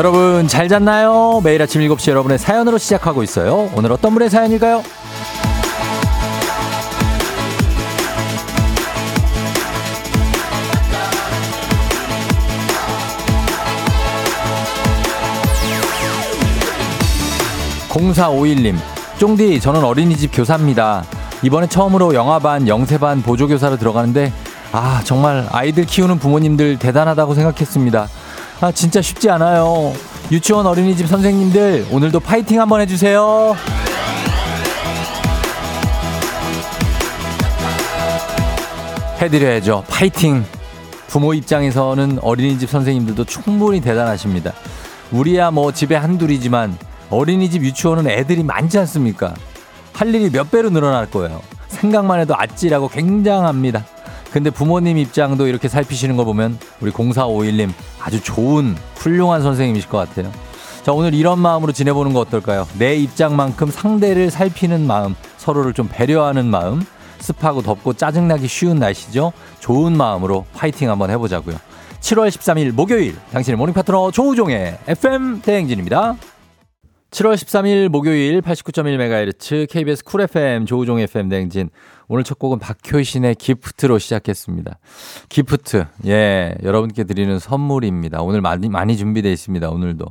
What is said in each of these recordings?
여러분 잘 잤나요? 매일 아침 7시 여러분의 사연으로 시작하고 있어요. 오늘 어떤 분의 사연일까요? 0451님, 쫑디, 저는 어린이집 교사입니다. 이번에 처음으로 영화반, 영세반 보조교사로 들어가는데, 아, 정말 아이들 키우는 부모님들 대단하다고 생각했습니다. 아, 진짜 쉽지 않아요. 유치원 어린이집 선생님들, 오늘도 파이팅 한번 해주세요. 해드려야죠. 파이팅! 부모 입장에서는 어린이집 선생님들도 충분히 대단하십니다. 우리야 뭐 집에 한둘이지만 어린이집 유치원은 애들이 많지 않습니까? 할 일이 몇 배로 늘어날 거예요. 생각만 해도 아찔하고 굉장합니다. 근데 부모님 입장도 이렇게 살피시는 거 보면 우리 0451님 아주 좋은 훌륭한 선생님이실 것 같아요. 자, 오늘 이런 마음으로 지내보는 거 어떨까요? 내 입장만큼 상대를 살피는 마음, 서로를 좀 배려하는 마음, 습하고 덥고 짜증나기 쉬운 날씨죠? 좋은 마음으로 파이팅 한번 해보자고요. 7월 13일 목요일, 당신의 모닝 파트너 조우종의 FM 대행진입니다. 7월 13일 목요일 89.1MHz KBS 쿨 FM 조우종 FM 대행진 오늘 첫 곡은 박효신의 기프트로 시작했습니다. 기프트. 예, 여러분께 드리는 선물입니다. 오늘 많이, 많이 준비되어 있습니다. 오늘도.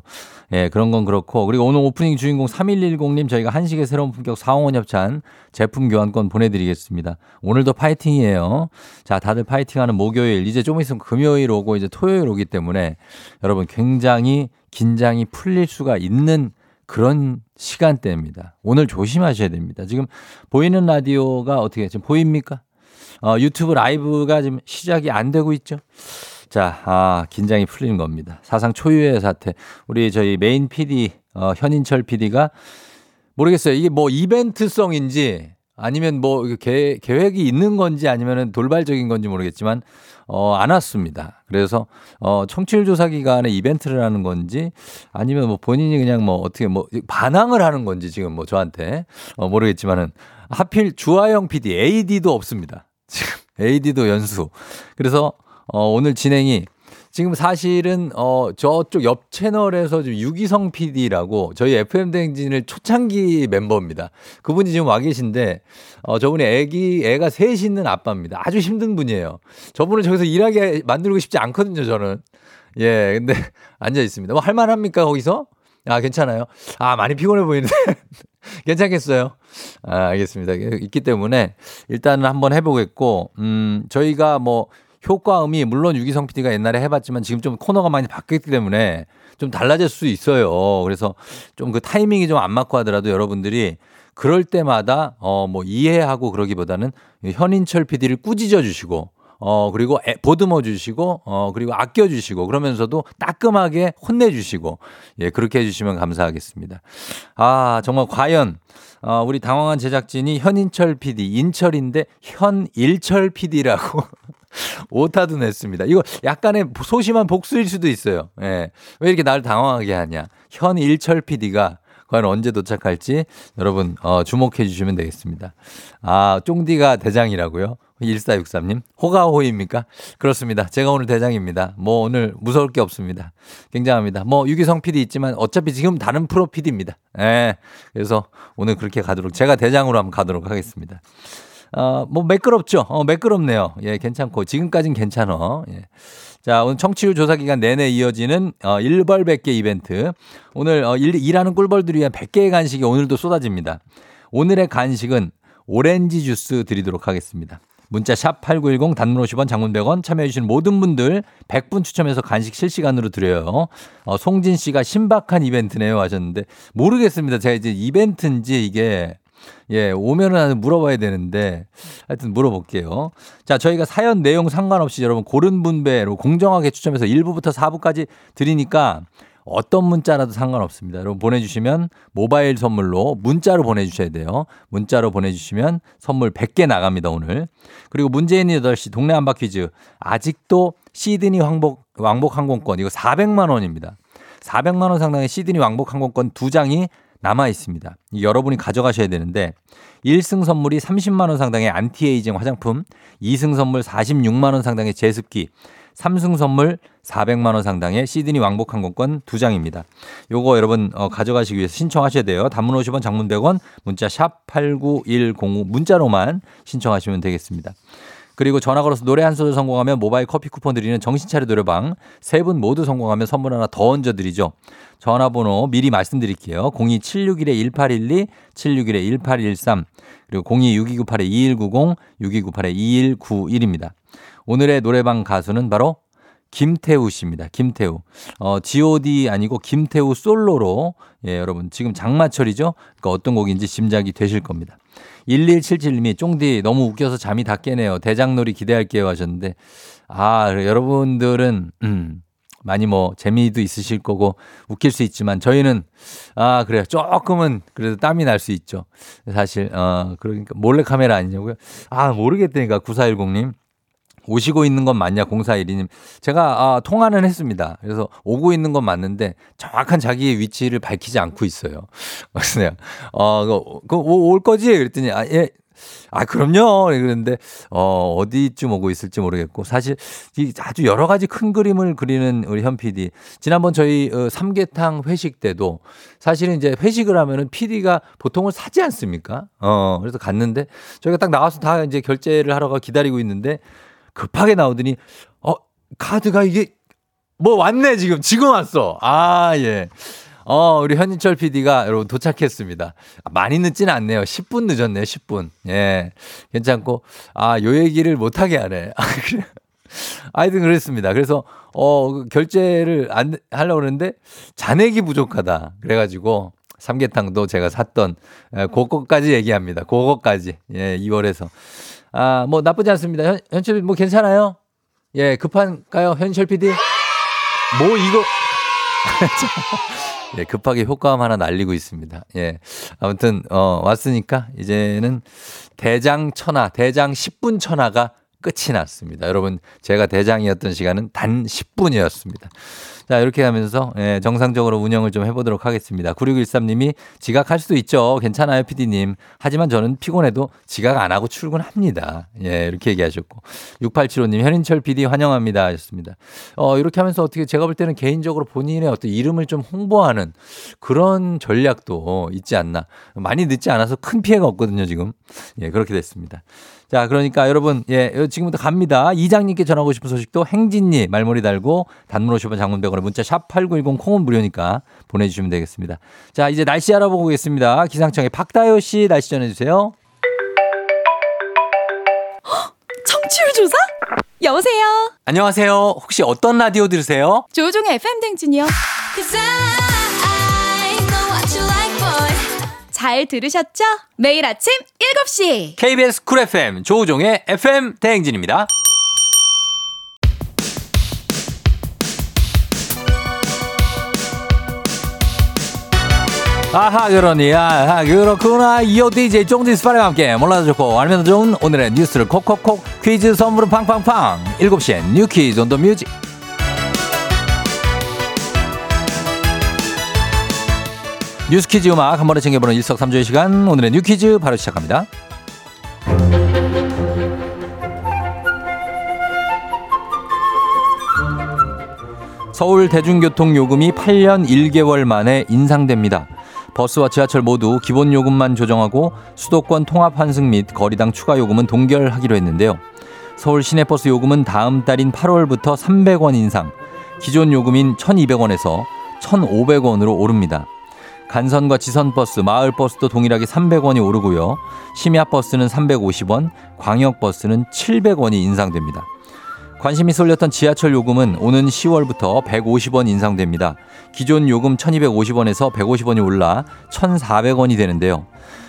예, 그런 건 그렇고. 그리고 오늘 오프닝 주인공 3110님 저희가 한식의 새로운 품격 사홍원 협찬 제품 교환권 보내드리겠습니다. 오늘도 파이팅이에요. 자, 다들 파이팅하는 목요일. 이제 좀 있으면 금요일 오고 이제 토요일 오기 때문에 여러분 굉장히 긴장이 풀릴 수가 있는 그런 시간대입니다. 오늘 조심하셔야 됩니다. 지금 보이는 라디오가 어떻게 지금 보입니까? 어, 유튜브 라이브가 지금 시작이 안 되고 있죠. 자, 아, 긴장이 풀리는 겁니다. 사상 초유의 사태. 우리 저희 메인 PD, 어, 현인철 PD가 모르겠어요. 이게 뭐 이벤트성인지 아니면 뭐 계, 계획이 있는 건지 아니면 돌발적인 건지 모르겠지만 어, 안 왔습니다. 그래서 어, 청취율 조사 기간에 이벤트를 하는 건지 아니면 뭐 본인이 그냥 뭐 어떻게 뭐 반항을 하는 건지 지금 뭐 저한테 어, 모르겠지만은 하필 주하영 PD AD도 없습니다. 지금 AD도 연수. 그래서 어, 오늘 진행이 지금 사실은 어 저쪽 옆 채널에서 유기성 PD라고 저희 FM 대행진을 초창기 멤버입니다. 그분이 지금 와 계신데 어 저분이 애기 애가 셋 있는 아빠입니다. 아주 힘든 분이에요. 저분을 저기서 일하게 만들고 싶지 않거든요, 저는. 예, 근데 앉아 있습니다. 뭐 할만합니까 거기서? 아, 괜찮아요. 아, 많이 피곤해 보이는데. 괜찮겠어요? 아, 알겠습니다. 있기 때문에 일단은 한번 해보겠고, 음, 저희가 뭐 효과음이 물론 유기성 PD가 옛날에 해봤지만 지금 좀 코너가 많이 바뀌었기 때문에 좀 달라질 수 있어요. 그래서 좀 그 타이밍이 좀 안 맞고 하더라도 여러분들이 그럴 때마다 어 뭐 이해하고 그러기보다는 현인철 PD를 꾸짖어 주시고 어, 그리고 애, 보듬어 주시고, 어, 그리고 아껴 주시고, 그러면서도 따끔하게 혼내 주시고, 예, 그렇게 해 주시면 감사하겠습니다. 아, 정말 과연, 어, 우리 당황한 제작진이 현인철 PD, 인철인데 현일철 PD라고 오타도 냈습니다. 이거 약간의 소심한 복수일 수도 있어요. 예. 왜 이렇게 나를 당황하게 하냐. 현일철 PD가 과연 언제 도착할지 여러분 어, 주목해 주시면 되겠습니다. 아, 쫑디가 대장이라고요? 1463님. 호가호입니까? 그렇습니다. 제가 오늘 대장입니다. 뭐 오늘 무서울 게 없습니다. 굉장합니다. 뭐 유기성 PD 있지만 어차피 지금 다른 프로 PD입니다. 예. 그래서 오늘 그렇게 가도록 제가 대장으로 한번 가도록 하겠습니다. 어, 뭐 매끄럽죠? 어, 매끄럽네요. 예, 괜찮고. 지금까진 괜찮어. 예. 자, 오늘 청취율 조사 기간 내내 이어지는 어, 일벌 100개 이벤트. 오늘 어, 일, 일하는 꿀벌들을 위한 100개의 간식이 오늘도 쏟아집니다. 오늘의 간식은 오렌지 주스 드리도록 하겠습니다. 문자 샵 8910 단문 50원 장문 100원 참여해주신 모든 분들 100분 추첨해서 간식 실시간으로 드려요. 어, 송진 씨가 신박한 이벤트네요 하셨는데 모르겠습니다. 제가 이제 이벤트인지 이게 예, 오면은 물어봐야 되는데 하여튼 물어볼게요. 자, 저희가 사연 내용 상관없이 여러분 고른 분배로 공정하게 추첨해서 1부부터 4부까지 드리니까 어떤 문자라도 상관없습니다. 여러분 보내주시면 모바일 선물로 문자로 보내주셔야 돼요. 문자로 보내주시면 선물 100개 나갑니다, 오늘. 그리고 문재인 8시 동네 한바 퀴즈. 아직도 시드니 왕복, 왕복 항공권, 이거 400만원입니다. 400만원 상당의 시드니 왕복 항공권 두 장이 남아 있습니다. 여러분이 가져가셔야 되는데 1승 선물이 30만 원 상당의 안티에이징 화장품, 2승 선물 46만 원 상당의 제습기, 삼승 선물 400만 원 상당의 시드니 왕복 항공권 2장입니다. 요거 여러분 어, 가져가시기 위해서 신청하셔야 돼요. 단문 50원, 장문 100원, 문자 샵 8910 문자로만 신청하시면 되겠습니다. 그리고 전화 걸어서 노래 한 소절 성공하면 모바일 커피 쿠폰 드리는 정신차려 노래방 세 분 모두 성공하면 선물 하나 더 얹어 드리죠. 전화번호 미리 말씀드릴게요. 02761-1812, 761-1813, 그리고 026298-2190, 6298-2191입니다. 오늘의 노래방 가수는 바로 김태우 씨입니다. 김태우. 어, GOD 아니고 김태우 솔로로, 예, 여러분, 지금 장마철이죠? 그러니까 어떤 곡인지 짐작이 되실 겁니다. 1177님이 쫑디 너무 웃겨서 잠이 다 깨네요. 대장놀이 기대할게요 하셨는데, 아, 여러분들은, 음, 많이 뭐 재미도 있으실 거고 웃길 수 있지만 저희는 아 그래요. 조금은 그래도 땀이 날 수 있죠. 사실 어 그러니까 몰래 카메라 아니냐고요? 아 모르겠다니까 9410님 오시고 있는 건 맞냐 0412님 제가 아, 통화는 했습니다 그래서 오고 있는 건 맞는데 정확한 자기의 위치를 밝히지 않고 있어요 그래서 어그 그, 올 거지 그랬더니 아 예 아, 그럼요. 그런데, 어, 어디쯤 오고 있을지 모르겠고, 사실, 이 아주 여러 가지 큰 그림을 그리는 우리 현 PD. 지난번 저희 어, 삼계탕 회식 때도 사실은 이제 회식을 하면은 PD가 보통을 사지 않습니까? 어, 그래서 갔는데 저희가 딱 나와서 다 이제 결제를 하러 가 기다리고 있는데 급하게 나오더니, 어, 카드가 이게 뭐 왔네, 지금. 지금 왔어. 아, 예. 어, 우리 현인철 PD가 여러분 도착했습니다. 많이 늦지는 않네요. 10분 늦었네요. 10분. 예. 괜찮고, 아, 요 얘기를 못하게 하네. 아, 그래. 하여튼 그랬습니다. 그래서, 어, 결제를 안 하려고 그러는데 잔액이 부족하다. 그래가지고, 삼계탕도 제가 샀던, 예, 그거까지 얘기합니다. 그거까지. 예, 2월에서. 아, 뭐 나쁘지 않습니다. 현, 현철, 뭐 괜찮아요? 예, 급한가요? 현철 PD? 뭐 이거. 예, 급하게 효과음 하나 날리고 있습니다. 예. 아무튼, 어, 왔으니까 이제는 대장 천하, 대장 10분 천하가 끝이 났습니다. 여러분, 제가 대장이었던 시간은 단 10분이었습니다. 자, 이렇게 하면서 예, 정상적으로 운영을 좀 해보도록 하겠습니다. 9613님이 지각할 수도 있죠. 괜찮아요, PD님. 하지만 저는 피곤해도 지각 안 하고 출근합니다. 예, 이렇게 얘기하셨고. 6875님, 현인철 PD 환영합니다. 하셨습니다. 어, 이렇게 하면서 어떻게 제가 볼 때는 개인적으로 본인의 어떤 이름을 좀 홍보하는 그런 전략도 있지 않나. 많이 늦지 않아서 큰 피해가 없거든요, 지금. 예, 그렇게 됐습니다. 자, 그러니까 여러분, 예, 지금부터 갑니다. 이장님께 전하고 싶은 소식도 행진니 말머리 달고 단문 50원 장문 100원에 문자 샵 8910 콩은 무료니까 보내주시면 되겠습니다. 자, 이제 날씨 알아보고 오겠습니다. 기상청의 박다효 씨 날씨 전해주세요. 청취율 조사? 여보세요? 안녕하세요. 혹시 어떤 라디오 들으세요? 조종의 FM 댕진이요. 잘 들으셨죠? 매일 아침 7시 KBS Cool FM 조우종의 FM 대행진입니다. 아하 그러니 아하 그렇구나 이어 DJ 쫑디 스파랑 함께 몰라도 좋고 알면 좋은 오늘의 뉴스를 콕콕콕 퀴즈 선물은 팡팡팡 7시엔 New Quiz on the Music 뉴스 퀴즈 음악 한 번에 챙겨보는 일석삼조의 시간 오늘의 New Quiz 바로 시작합니다. 서울 대중교통 요금이 8년 1개월 만에 인상됩니다. 버스와 지하철 모두 기본 요금만 조정하고 수도권 통합 환승 및 거리당 추가 요금은 동결하기로 했는데요. 서울 시내버스 요금은 다음 달인 8월부터 300원 인상, 기존 요금인 1,200원에서 1,500원으로 오릅니다. 간선과 지선버스, 마을버스도 동일하게 300원이 오르고요. 심야버스는 350원, 광역버스는 700원이 인상됩니다. 관심이 쏠렸던 지하철 요금은 오는 10월부터 150원 인상됩니다. 기존 요금 1250원에서 150원이 올라 1400원이 되는데요.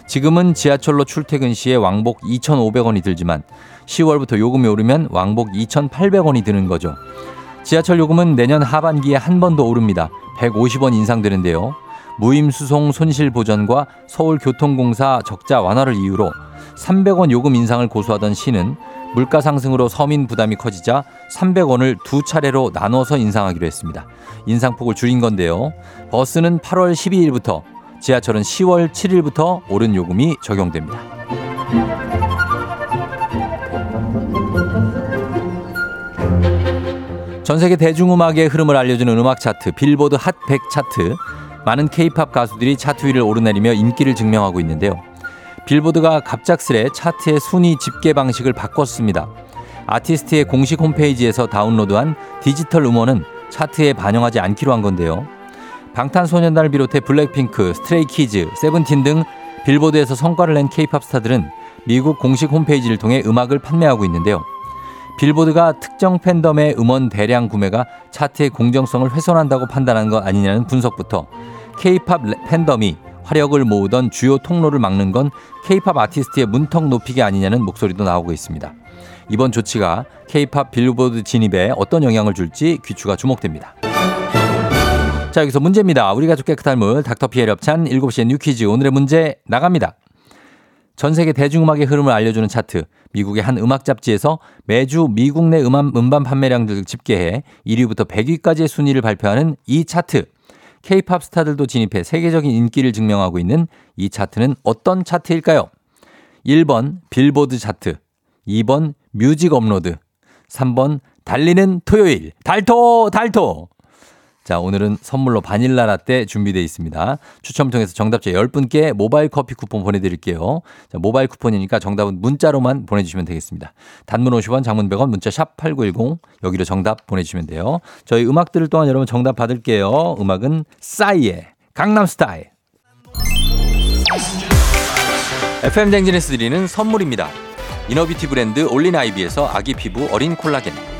지금은 지하철로 출퇴근 시에 왕복 2500원이 들지만 10월부터 요금이 오르면 왕복 2800원이 드는 거죠. 지하철 요금은 내년 하반기에 한 번 더 오릅니다. 150원 인상되는데요. 무임수송 손실보전과 서울교통공사 적자 완화를 이유로 300원 요금 인상을 고수하던 시는 물가 상승으로 서민 부담이 커지자 300원을 두 차례로 나눠서 인상하기로 했습니다. 인상폭을 줄인 건데요. 버스는 8월 12일부터 지하철은 10월 7일부터 오른 요금이 적용됩니다. 전 세계 대중음악의 흐름을 알려주는 음악 차트 빌보드 핫 100 차트 많은 케이팝 가수들이 차트 위를 오르내리며 인기를 증명하고 있는데요. 빌보드가 갑작스레 차트의 순위 집계 방식을 바꿨습니다. 아티스트의 공식 홈페이지에서 다운로드한 디지털 음원은 차트에 반영하지 않기로 한 건데요. 방탄소년단을 비롯해 블랙핑크, 스트레이키즈, 세븐틴 등 빌보드에서 성과를 낸 케이팝 스타들은 미국 공식 홈페이지를 통해 음악을 판매하고 있는데요. 빌보드가 특정 팬덤의 음원 대량 구매가 차트의 공정성을 훼손한다고 판단한 것 아니냐는 분석부터 케이팝 팬덤이 화력을 모으던 주요 통로를 막는 건 케이팝 아티스트의 문턱 높이기 아니냐는 목소리도 나오고 있습니다. 이번 조치가 케이팝 빌보드 진입에 어떤 영향을 줄지 귀추가 주목됩니다. 자, 여기서 문제입니다. 우리 가족 깨끗한 물 닥터피엘 협찬 7시에 New Quiz 오늘의 문제 나갑니다. 전 세계 대중음악의 흐름을 알려주는 차트 미국의 한 음악 잡지에서 매주 미국 내 음반, 음반 판매량들을 집계해 1위부터 100위까지의 순위를 발표하는 이 차트. 케이팝 스타들도 진입해 세계적인 인기를 증명하고 있는 이 차트는 어떤 차트일까요? 1번 빌보드 차트, 2번 뮤직 업로드, 3번 달리는 토요일, 달토, 달토. 자, 오늘은 선물로 바닐라 라떼 준비되어 있습니다. 추첨 통해서 정답자 10분께 모바일 커피 쿠폰 보내드릴게요. 자, 모바일 쿠폰이니까 정답은 문자로만 보내주시면 되겠습니다. 단문 50원, 장문 100원, 문자 샵 8910 여기로 정답 보내주시면 돼요. 저희 음악 들을 동안 여러분 정답 받을게요. 음악은 싸이의 강남스타일. FM 댕진에서 드리는 선물입니다. 이너비티 브랜드 올린 아이비에서 아기 피부 어린 콜라겐.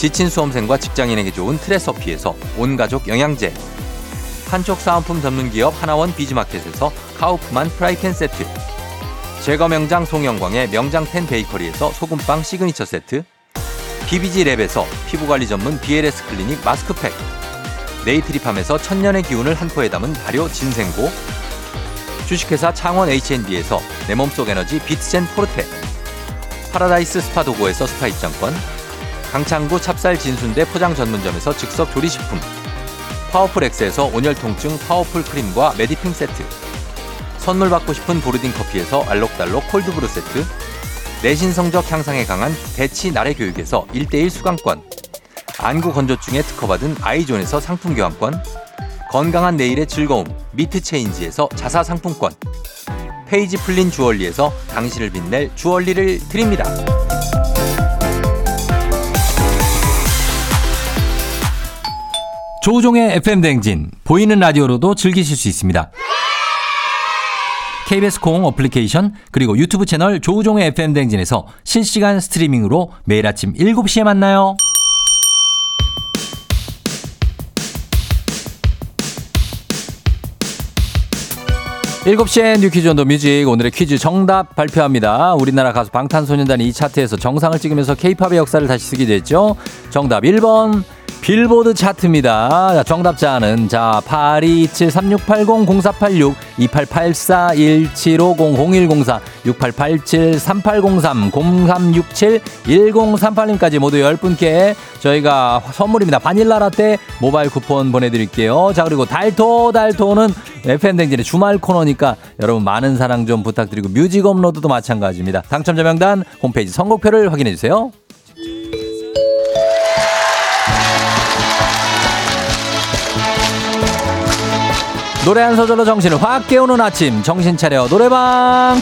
지친 수험생과 직장인에게 좋은 트레서피에서 온가족 영양제. 한쪽 사은품 전문 기업 하나원 비즈마켓에서 카우프만 프라이팬 세트. 제과 명장 송영광의 명장텐 베이커리에서 소금빵 시그니처 세트. BBG 랩에서 피부관리 전문 BLS 클리닉 마스크팩. 네이트리팜에서 천년의 기운을 한 포에 담은 발효 진생고. 주식회사 창원 H&B에서 내 몸속 에너지 비트젠 포르테. 파라다이스 스파 도고에서 스파 입장권 강창구 찹쌀 진순대 포장 전문점에서 즉석 조리식품. 파워풀 엑스에서 온열 통증 파워풀 크림과 메디핑 세트. 선물 받고 싶은 보르딘 커피에서 알록달록 콜드브루 세트. 내신 성적 향상에 강한 대치 나래 교육에서 1대1 수강권. 안구 건조증에 특허받은 아이존에서 상품 교환권. 건강한 내일의 즐거움 미트 체인지에서 자사 상품권. 페이지 풀린 주얼리에서 당신을 빛낼 주얼리를 드립니다. 조우종의 FM 댕진 보이는 라디오로도 즐기실 수 있습니다. KBS 콩 어플리케이션 그리고 유튜브 채널 조우종의 FM 댕진에서 실시간 스트리밍으로 매일 아침 7시에 만나요. 7시에 New Quiz on the Music 오늘의 퀴즈 정답 발표합니다. 우리나라 가수 방탄소년단이 이 차트에서 정상을 찍으면서 케이팝의 역사를 다시 쓰게 됐죠. 정답 1번 빌보드 차트입니다. 자, 정답자는 자, 8227-3686-2884-1750-0104 6887-3803-0367-1038님까지 모두 10분께 저희가 선물입니다. 바닐라 라떼 모바일 쿠폰 보내드릴게요. 자, 그리고 달토, 달토는 FM댕진의 주말 코너니까 여러분 많은 사랑 좀 부탁드리고 뮤직 업로드도 마찬가지입니다. 당첨자 명단 홈페이지 선곡표를 확인해주세요. 노래 한 소절로 정신을 확 깨우는 아침 정신 차려 노래방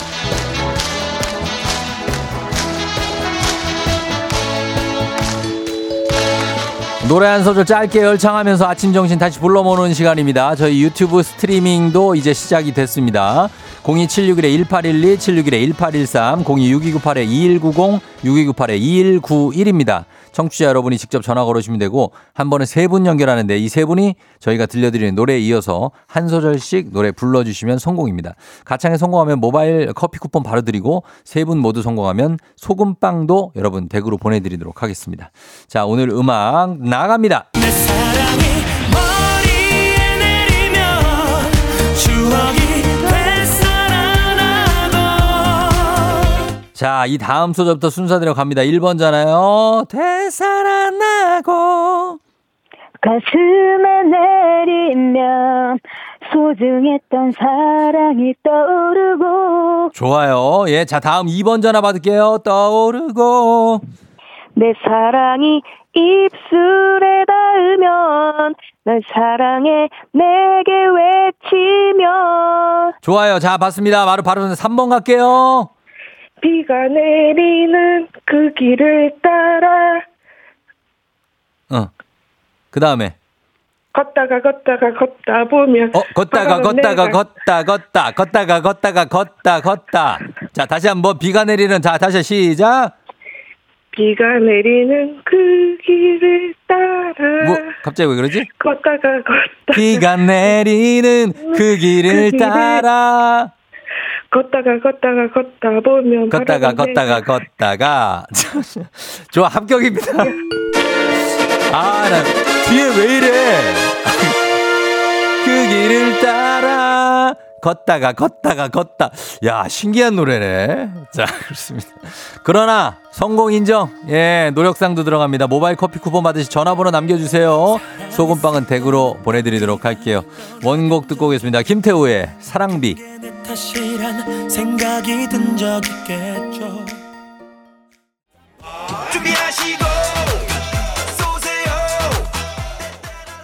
노래 한 소절 짧게 열창하면서 아침 정신 다시 불러모는 시간입니다. 저희 유튜브 스트리밍도 이제 시작이 됐습니다. 02761-1812, 761-1813, 026298-2190, 6298-2191입니다. 청취자 여러분이 직접 전화 걸으시면 되고 한 번에 세 분 연결하는데 이 세 분이 저희가 들려드리는 노래에 이어서 한 소절씩 노래 불러주시면 성공입니다. 가창에 성공하면 모바일 커피 쿠폰 바로 드리고 세 분 모두 성공하면 소금빵도 여러분 댁으로 보내드리도록 하겠습니다. 자 오늘 음악 나갑니다. 자, 이 다음 소절부터 순서대로 갑니다. 1번잖아요. 되살아나고. 가슴에 내리면 소중했던 사랑이 떠오르고 좋아요. 예, 자, 다음 2번 전화 받을게요. 떠오르고. 내 사랑이 입술에 닿으면 널 사랑해 내게 외치며 좋아요. 자, 봤습니다. 바로, 바로 3번 갈게요. 비가 내리는 그 길을 따라 어. 그 다음에. 걷다가 걷다가 걷다 보면 어, 걷다가, 걷다가, 걷다, 걷다, 걷다가, 걷다가, 걷다, 걷다. 자, 다시 한번 비가 내리는, 자, 다시 시작. 비가 내리는 그 길을 따라 뭐, 갑자기 왜 그러지? 걷다가 걷다 비가 내리는 그 길을 그 길을 따라. 걷다가 걷다가 걷다 보면 걷다가 걷다가 걷다가 좋아 합격입니다. 아 나 뒤에 왜 이래? 그 길을 따라 걷다가 걷다가 걷다. 야 신기한 노래네. 자 그렇습니다. 그러나 성공 인정. 예 노력상도 들어갑니다. 모바일 커피 쿠폰 받으시 전화번호 남겨주세요. 소금빵은 댁으로 보내드리도록 할게요. 원곡 듣고 오겠습니다. 김태우의 사랑비. 내 탓이란 생각이 든 적 있겠죠 준비하시고 쏘세요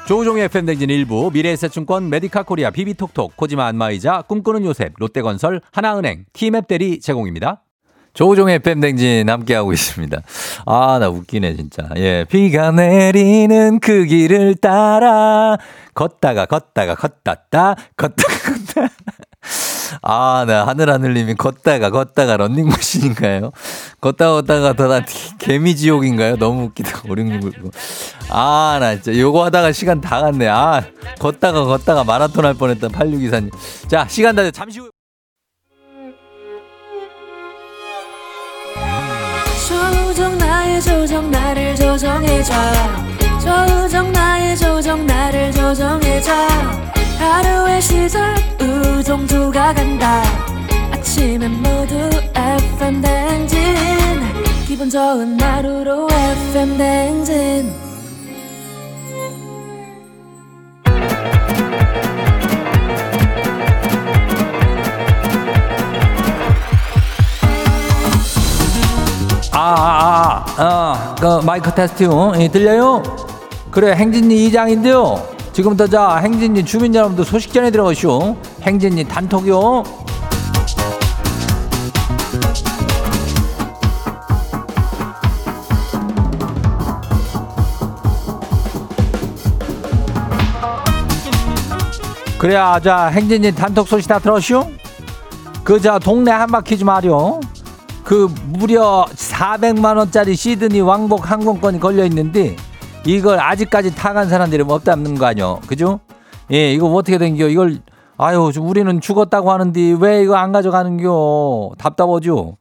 조우종의 FM댕진 일부 미래에셋증권 메디카 코리아 비비톡톡 코지마 안마의자 꿈꾸는 요셉 롯데건설 하나은행 티맵대리 제공입니다. 조우종의 FM댕진 함께하고 있습니다. 아, 나 웃기네, 진짜. 예. 비가 내리는 그 길을 따라 걷다가 걷다가 걷다 다 걷다가 걷다. 아, 나 하늘하늘님이 걷다가 걷다가 런닝머신인가요? 걷다가 걷다가 더다 개미지옥인가요? 너무 웃기다. 5669. 아, 나 진짜 요거 하다가 시간 다 갔네. 아, 걷다가 걷다가 마라톤 할 뻔했다. 8624님. 자, 시간 다 됐. 잠시 후. 조정 나의 조정 나를 조정해줘 조정 나의 조정 나를 조정해줘 하루의 시절 우정조가 간다 아침엔 모두 FM 댕진 기분 좋은 하루로 FM 댕진 아, 아, 아, 어, 그 마이크 테스트, 어? 예, 들려요? 그래, 행진이 이장인데요. 지금부터 자, 행진이 주민 여러분들 소식 전해 들어오시오. 행진이 단톡이요. 그래야, 자, 행진이 단톡 소식 다 들었슈? 그, 자, 동네 한 바퀴 좀 하렴. 그 무려 400만 원짜리 시드니 왕복 항공권이 걸려 있는데 이걸 아직까지 타간 사람들이 없다는 거 아니요 그죠? 예, 이거 어떻게 된겨? 이걸 아유, 우리는 죽었다고 하는데 왜 이거 안 가져가는겨? 답답하죠?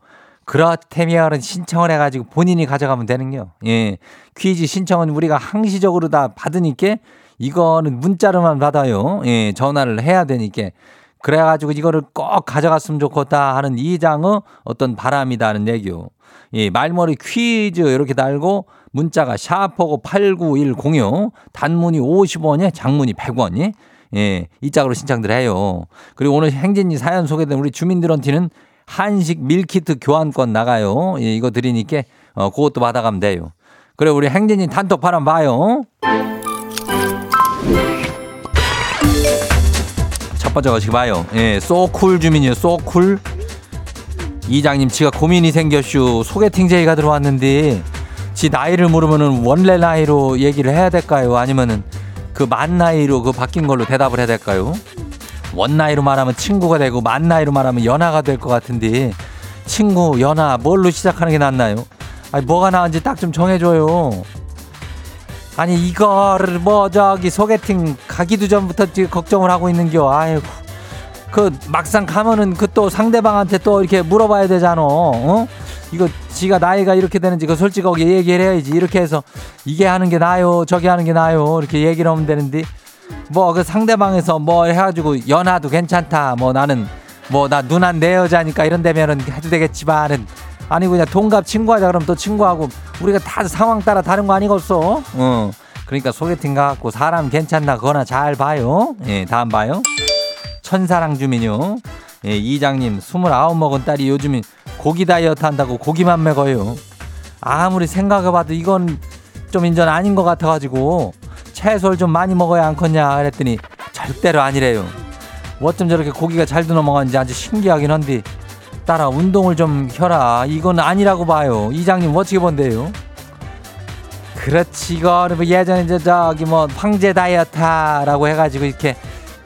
그렇다면 신청을 해가지고 본인이 가져가면 되는겨. 예, 퀴즈 신청은 우리가 항시적으로 다 받으니까 이거는 문자로만 받아요. 예, 전화를 해야 되니까. 그래가지고 이거를 꼭 가져갔으면 좋겠다 하는 이장의 어떤 바람이다는 얘기요. 예, 말머리 퀴즈 이렇게 달고 문자가 샤프고 89106 단문이 50원에 장문이 100원이 예, 이 짝으로 신청들 해요. 그리고 오늘 행진이 사연 소개된 우리 주민들한테는 한식 밀키트 교환권 나가요. 예, 이거 드리니까 어, 그것도 받아가면 돼요. 그래 우리 행진이 단톡 바람 봐요. 첫 번째 거시기 봐요. 예, 소쿨 주민이요. 소쿨. 이장님, 지가 고민이 생겼슈. 소개팅 제의가 들어왔는데 지 나이를 물으면은 원래 나이로 얘기를 해야 될까요? 아니면은 그 만 나이로 그 바뀐 걸로 대답을 해야 될까요? 원 나이로 말하면 친구가 되고 만 나이로 말하면 연하가 될 것 같은데 친구, 연하 뭘로 시작하는 게 낫나요? 아니 뭐가 나은지 딱 좀 정해줘요. 아니 이거를 뭐 저기 소개팅 가기도 전부터 지금 걱정을 하고 있는겨. 아이고 그 막상 가면은 그 또 상대방한테 또 이렇게 물어봐야 되잖아. 어? 이거 지가 나이가 이렇게 되는지 그 솔직하게 얘기를 해야지. 이렇게 해서 이게 하는 게 나요, 저게 하는 게 나요. 이렇게 얘기를 하면 되는데 뭐 그 상대방에서 뭐 해가지고 연하도 괜찮다. 뭐 나는 뭐 나 누난 내 여자니까 이런 데면은 해도 되겠지만은 아니 그냥 동갑 친구하자 그러면 또 친구하고 우리가 다 상황 따라 다른 거 아니겠어? 어. 그러니까 소개팅 가갖고 사람 괜찮나 그거나 잘 봐요. 예, 다음 봐요. 천사랑 주민요. 예, 이장님, 29 먹은 딸이 요즘에 고기 다이어트 한다고 고기만 먹어요. 아무리 생각해봐도 이건 좀 인전 아닌 것 같아가지고 채소를 좀 많이 먹어야 않겠냐 그랬더니 절대로 아니래요. 뭐 어쩜 저렇게 고기가 잘 넘어가는지 아주 신기하긴 한데 따라 운동을 좀 혀라. 이건 아니라고 봐요. 이장님 어떻게 본대요? 그렇지 이거는 뭐 예전에 저 저기 뭐 황제 다이어트라고 해가지고 이렇게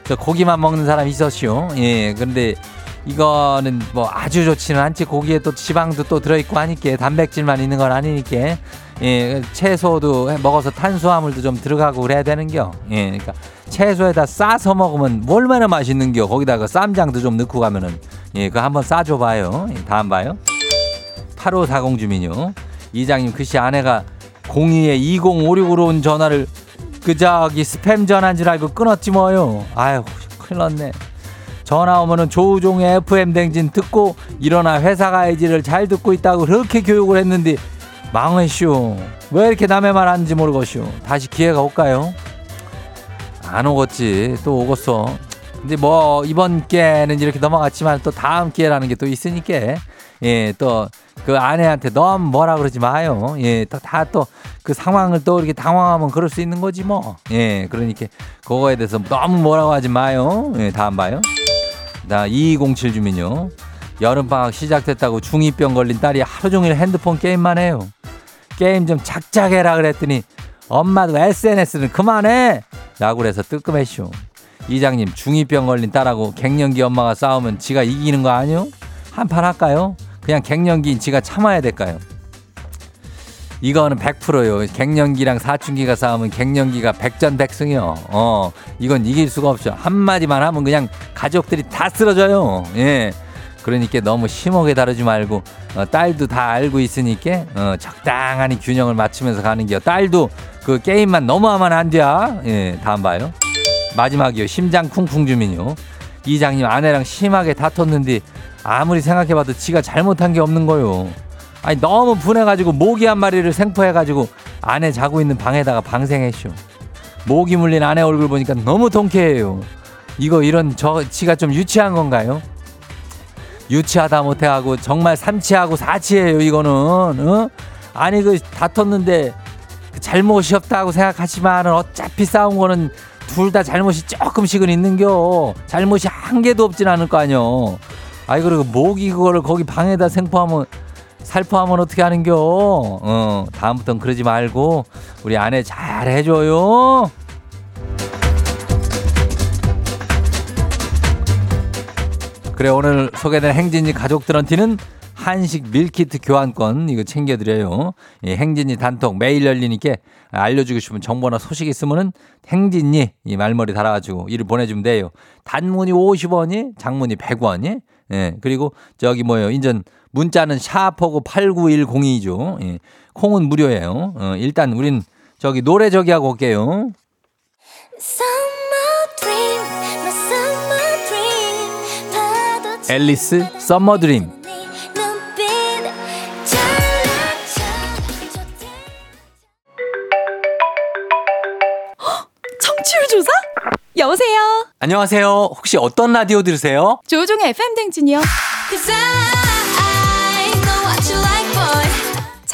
저 고기만 먹는 사람이 있었시오. 예, 근데 이거는 뭐 아주 좋지는 않지. 고기에 또 지방도 또 들어있고 하니까 단백질만 있는 건 아니니까. 예, 채소도 먹어서 탄수화물도 좀 들어가고 그래야 되는겨. 예, 그러니까 채소에다 싸서 먹으면 얼마나 맛있는겨. 거기다가 쌈장도 좀 넣고 가면은 예, 그거 한번 싸줘봐요. 예, 다음 봐요. 8540 주민요. 이장님 글씨 아내가 02에 2056으로 온 전화를 그 저기 스팸 전화인 줄 알고 끊었지 뭐요. 아유 큰일 났네. 전화 오면은 조우종의 FM 댕진 듣고 일어나 회사 가야지를 잘 듣고 있다고 그렇게 교육을 했는데 망했쇼. 왜 이렇게 남의 말 하는지 모르겠쇼. 다시 기회가 올까요? 안 오겠지. 또 오겠어. 근데 뭐 이번 기회는 이렇게 넘어갔지만 또 다음 기회라는 게 또 있으니까 예, 또 그 아내한테 너무 뭐라 그러지 마요. 예, 다 또 그 상황을 또 이렇게 당황하면 그럴 수 있는 거지 뭐. 예, 그러니까 그거에 대해서 너무 뭐라고 하지 마요. 예, 다음 봐요. 나 2207 주민요. 여름방학 시작됐다고 중2병 걸린 딸이 하루 종일 핸드폰 게임만 해요. 게임 좀 작작 해 라 그랬더니 엄마도 SNS는 그만해! 라고 그래서 뜨끔했쇼. 이장님, 중2병 걸린 딸하고 갱년기 엄마가 싸우면 지가 이기는 거 아니요? 한판 할까요? 그냥 갱년기인 지가 참아야 될까요? 이거는 100%요. 갱년기랑 사춘기가 싸우면 갱년기가 백전백승이요. 어, 이건 이길 수가 없죠. 한마디만 하면 그냥 가족들이 다 쓰러져요. 예. 그러니까 너무 심하게 다루지 말고 어, 딸도 다 알고 있으니까 어, 적당하니 균형을 맞추면서 가는 게요. 딸도 그 게임만 너무 하면 안 돼. 예, 다음 봐요. 마지막이요. 심장 쿵쿵 주민요. 이장님 아내랑 심하게 다퉜는데 아무리 생각해봐도 지가 잘못한 게 없는 거요. 아니 너무 분해가지고 모기 한 마리를 생포해가지고 아내 자고 있는 방에다가 방생했쇼. 모기 물린 아내 얼굴 보니까 너무 통쾌해요. 이거 이런 저 지가 좀 유치한 건가요? 유치하다 못해하고 정말 삼치하고 사치예요 이거는. 어? 아니 그 다퉜는데 그 잘못이 없다고 생각하지만은 어차피 싸운 거는 둘 다 잘못이 조금씩은 있는겨. 잘못이 한 개도 없진 않을 거 아니요. 아이 그리고 모기 그거를 거기 방에다 생포하면 살포하면 어떻게 하는겨? 어, 다음부터는 그러지 말고 우리 아내 잘 해줘요. 그래 오늘 소개된 행진이 가족들한테는 한식 밀키트 교환권 이거 챙겨드려요. 예, 행진이 단톡 매일 열리니까 알려주고 싶은 정보나 소식 있으면은 행진이 이 말머리 달아가지고 이를 보내주면 돼요. 단문이 50원이, 장문이 100원이. 예, 그리고 저기 뭐예요. 인전 문자는 샤퍼고 89102죠. 예, 콩은 무료예요. 어, 일단 우린 저기 노래 저기 하고 올게요. Summer dream, my summer dream. 파도 앨리스 Summer Dream. 청취율 조사? 여보세요. 안녕하세요. 혹시 어떤 라디오 들으세요? 조종의 FM 댕진이요. Cause I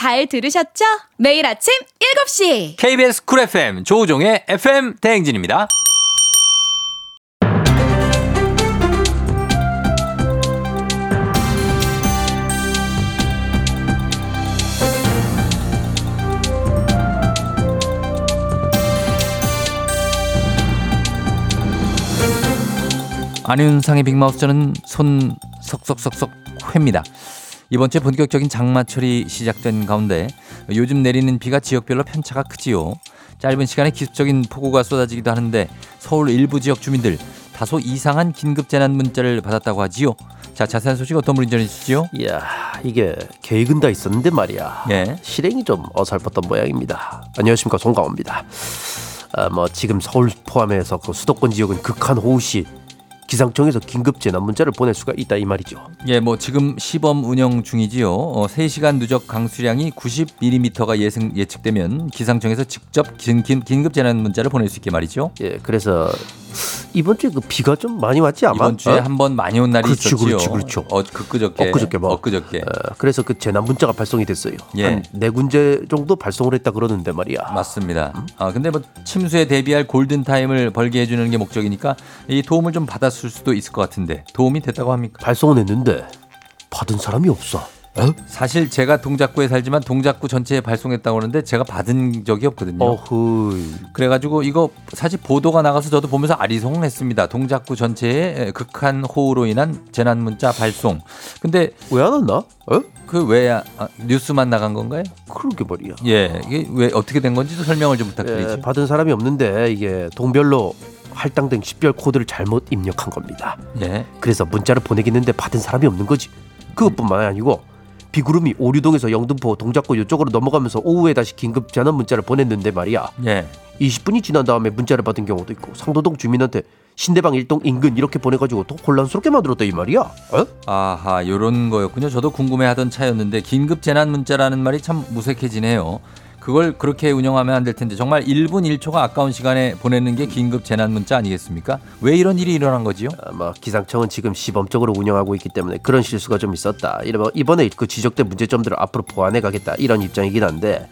잘 들으셨죠? 매일 아침 7시 KBS 쿨 FM 조우종의 FM 대행진입니다. 안윤상의 빅마우스 저는 손 석석석석 회입니다. 이번 주에 본격적인 장마철이 시작된 가운데 요즘 내리는 비가 지역별로 편차가 크지요. 짧은 시간에 기습적인 폭우가 쏟아지기도 하는데 서울 일부 지역 주민들 다소 이상한 긴급 재난 문자를 받았다고 하지요. 자, 자세한 소식 어떤 분이 전해주시죠? 이야 이게 계획은 다 있었는데 말이야 예. 실행이 좀 어설펐던 모양입니다 안녕하십니까 송강호입니다 아, 뭐 지금 서울 포함해서 그 수도권 지역은 극한 호우 시 기상청에서 긴급 재난 문자를 보낼 수가 있다 이 말이죠 예, 뭐 지금 시범 운영 중이지요. 어, 3시간 누적 강수량이 90mm가 예상 예측되면 기상청에서 직접 긴, 긴, 긴급 재난 문자를 보낼 수 있게 말이죠. 예 그래서 이번 주에 그 비가 좀 많이 왔지 아마 이번 주에 어? 한번 많이 온 날이 그렇죠, 있었지요. 그렇죠, 그렇죠. 어, 그끄저께. 엊그저께 뭐. 엊그저께. 어, 그래서 그 재난 문자가 발송이 됐어요 예. 한네 군데 정도 발송을 했다 그러는데 말이야 맞습니다. 아 근데 뭐 침수에 대비할 골든 타임을 벌게 해주는 게 목적이니까 이 도움을 좀 받았을 수도 있을 것 같은데 도움이 됐다고 합니까? 발송은 했는데 받은 사람이 없어 어? 사실 제가 동작구에 살지만 동작구 전체에 발송했다고 하는데 제가 받은 적이 없거든요. 어후 그래가지고 이거 사실 보도가 나가서 저도 보면서 아리송했습니다. 동작구 전체에 극한 호우로 인한 재난 문자 발송. 근데 왜안 왔나? 어? 그왜 아, 뉴스만 나간 건가요? 그러게 말이야 예, 이게 왜 어떻게 된 건지도 설명을 좀 예, 부탁드리죠. 받은 사람이 없는데 이게 동별로 할당된 식별 코드를 잘못 입력한 겁니다. 예. 그래서 문자를 보내긴 했는데 받은 사람이 없는 거지. 그것뿐만 아니고 비구름이 오류동에서 영등포 동작구 이쪽으로 넘어가면서 오후에 다시 긴급 전환 문자를 보냈는데 말이야. 예. 20분이 지난 다음에 문자를 받은 경우도 있고 상도동 주민한테 신대방 일동 인근 이렇게 보내가지고 더 혼란스럽게 만들었다 이 말이야. 어? 아하, 요런 거였군요. 저도 궁금해하던 차였는데 긴급 재난 문자라는 말이 참 무색해지네요. 그걸 그렇게 운영하면 안 될 텐데 정말 1분 1초가 아까운 시간에 보내는 게 긴급 재난 문자 아니겠습니까? 왜 이런 일이 일어난 거지요? 아마 기상청은 지금 시범적으로 운영하고 있기 때문에 그런 실수가 좀 있었다. 이러면 이번에 그 지적된 문제점들을 앞으로 보완해 가겠다 이런 입장이긴 한데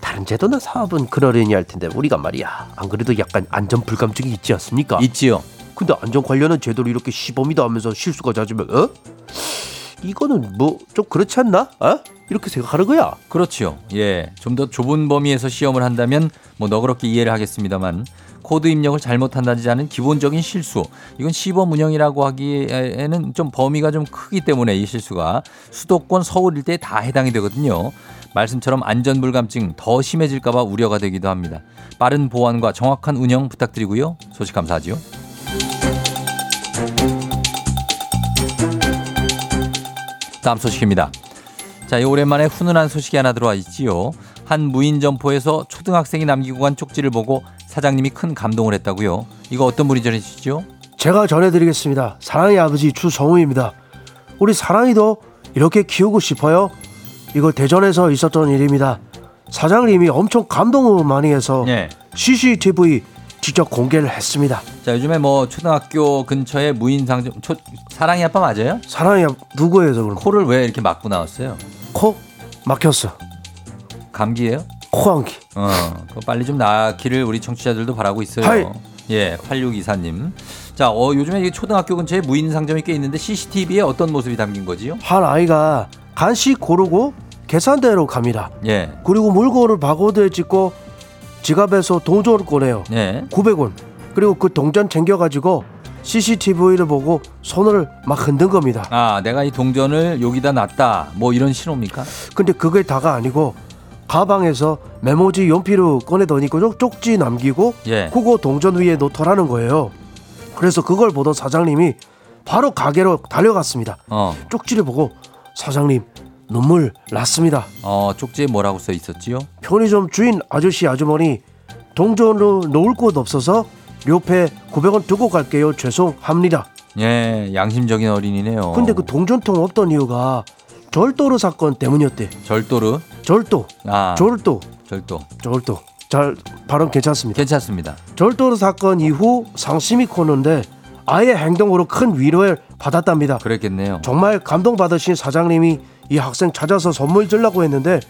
다른 제도나 사업은 그러려니 할 텐데 우리가 말이야 안 그래도 약간 안전 불감증이 있지 않습니까? 있지요. 근데 안전 관련한 제도를 이렇게 시범이다 하면서 실수가 잦으면 어? 이거는 뭐 좀 그렇지 않나? 어? 이렇게 생각하는 거야. 그렇지요. 예. 좀 더 좁은 범위에서 시험을 한다면 뭐 너그럽게 이해를 하겠습니다만 코드 입력을 잘못한다든지 하는 기본적인 실수. 이건 시범 운영이라고 하기에는 좀 범위가 좀 크기 때문에 이 실수가 수도권 서울 일대에 다 해당이 되거든요. 말씀처럼 안전 불감증 더 심해질까봐 우려가 되기도 합니다. 빠른 보완과 정확한 운영 부탁드리고요. 소식 감사하지요. 다음 소식입니다. 자, 이 오랜만에 훈훈한 소식이 하나 들어와 있지요. 한 무인 점포에서 초등학생이 남기고 간 쪽지를 보고 사장님이 큰 감동을 했다고요. 이거 어떤 분이 전해주시죠? 제가 전해드리겠습니다. 사랑의 아버지 주성우입니다. 우리 사랑이도 이렇게 키우고 싶어요. 이거 대전에서 있었던 일입니다. 사장님이 엄청 감동을 많이 해서 예. CCTV 직접 공개를 했습니다. 자, 요즘에 뭐 초등학교 근처에 무인 상점 초 사랑이 아빠 맞아요? 사랑이 누구예요, 그럼? 코를 왜 이렇게 막고 나왔어요? 코 막혔어. 감기예요? 코안기. 어, 그거 빨리 좀 나기를 우리 청취자들도 바라고 있어요. 하이. 예, 8624님. 자, 어, 요즘에 이 초등학교 근처에 무인 상점이 꽤 있는데 CCTV에 어떤 모습이 담긴 거지요? 한 아이가 간식 고르고 계산대로 갑니다. 예, 그리고 물건을 바코드에 찍고 지갑에서 동전을 꺼내요. 예. 900원. 그리고 그 동전 챙겨가지고 CCTV를 보고 손을 막 흔든 겁니다. 아, 내가 이 동전을 여기다 놨다. 뭐 이런 신호입니까? 근데 그게 다가 아니고 가방에서 메모지 연필을 꺼내더니 그 쪽지 남기고 예. 그거 동전 위에 놓더라는 거예요. 그래서 그걸 보던 사장님이 바로 가게로 달려갔습니다. 어, 쪽지를 보고 사장님 눈물 났습니다. 어, 쪽지에 뭐라고 써 있었지요? 편의점 주인 아저씨 아주머니 동전으로 놓을 곳 없어서 옆에 900원 두고 갈게요. 죄송합니다. 예, 양심적인 어린이네요. 근데 그 동전통 없던 이유가 절도로 사건 때문이었대. 절도르? 절도, 아, 절도, 절도. 절도. 잘 발음 괜찮습니다. 괜찮습니다. 절도로 사건 이후 상심이 코는데 아예 행동으로 큰 위로를 받았답니다. 그랬겠네요. 정말 감동받으신 사장님이 이 학생 찾아서 선물 주려고 했는데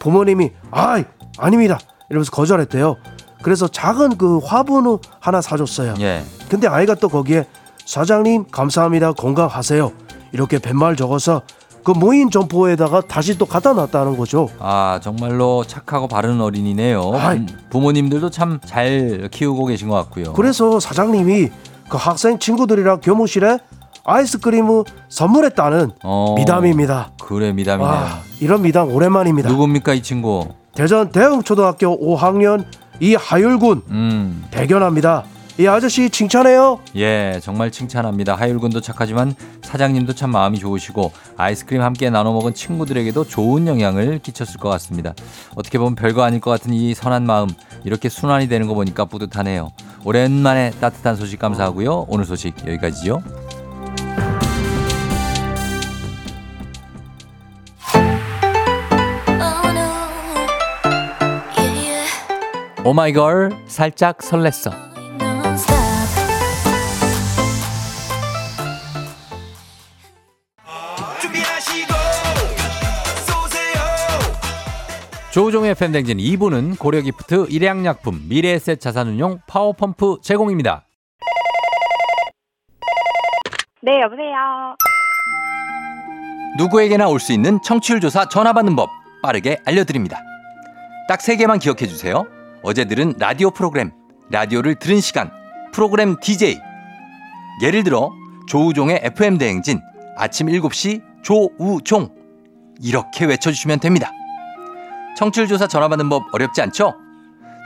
부모님이 아이 아닙니다 이러면서 거절했대요. 그래서 작은 그 화분을 하나 사줬어요. 예. 근데 아이가 또 거기에 사장님 감사합니다 건강하세요 이렇게 뱃말 적어서 그 모인 점포에다가 다시 또 갖다 놨다는 거죠. 아, 정말로 착하고 바른 어린이네요. 아이. 부- 부모님들도 참 잘 키우고 계신 것 같고요. 그래서 사장님이 그 학생 친구들이랑 교무실에 아이스크림을 선물했다는 어. 미담입니다. 그래 미담이네. 와, 이런 미담 오랜만입니다. 누굽니까 이 친구? 대전 대흥초등학교 5학년 이하율군 음. 대견합니다. 이 아저씨 칭찬해요. 예, 정말 칭찬합니다. 하율군도 착하지만 사장님도 참 마음이 좋으시고 아이스크림 함께 나눠 먹은 친구들에게도 좋은 영향을 끼쳤을 것 같습니다. 어떻게 보면 별거 아닐 것 같은 이 선한 마음 이렇게 순환이 되는 거 보니까 뿌듯하네요. 오랜만에 따뜻한 소식 감사하고요. 오늘 소식 여기까지죠. 오마이걸 살짝 설렜어. 조우종의 FM댕진 2부는 고려기프트, 일양약품, 미래에셋 자산운용, 파워펌프 제공입니다. 네, 여보세요. 누구에게나 올 수 있는 청취율 조사 전화 받는 법 빠르게 알려드립니다. 딱 세 개만 기억해 주세요. 어제 들은 라디오 프로그램, 라디오를 들은 시간, 프로그램 DJ. 예를 들어 조우종의 FM 대행진 아침 7시 조우종 이렇게 외쳐주시면 됩니다. 청취율 조사 전화 받는 법 어렵지 않죠?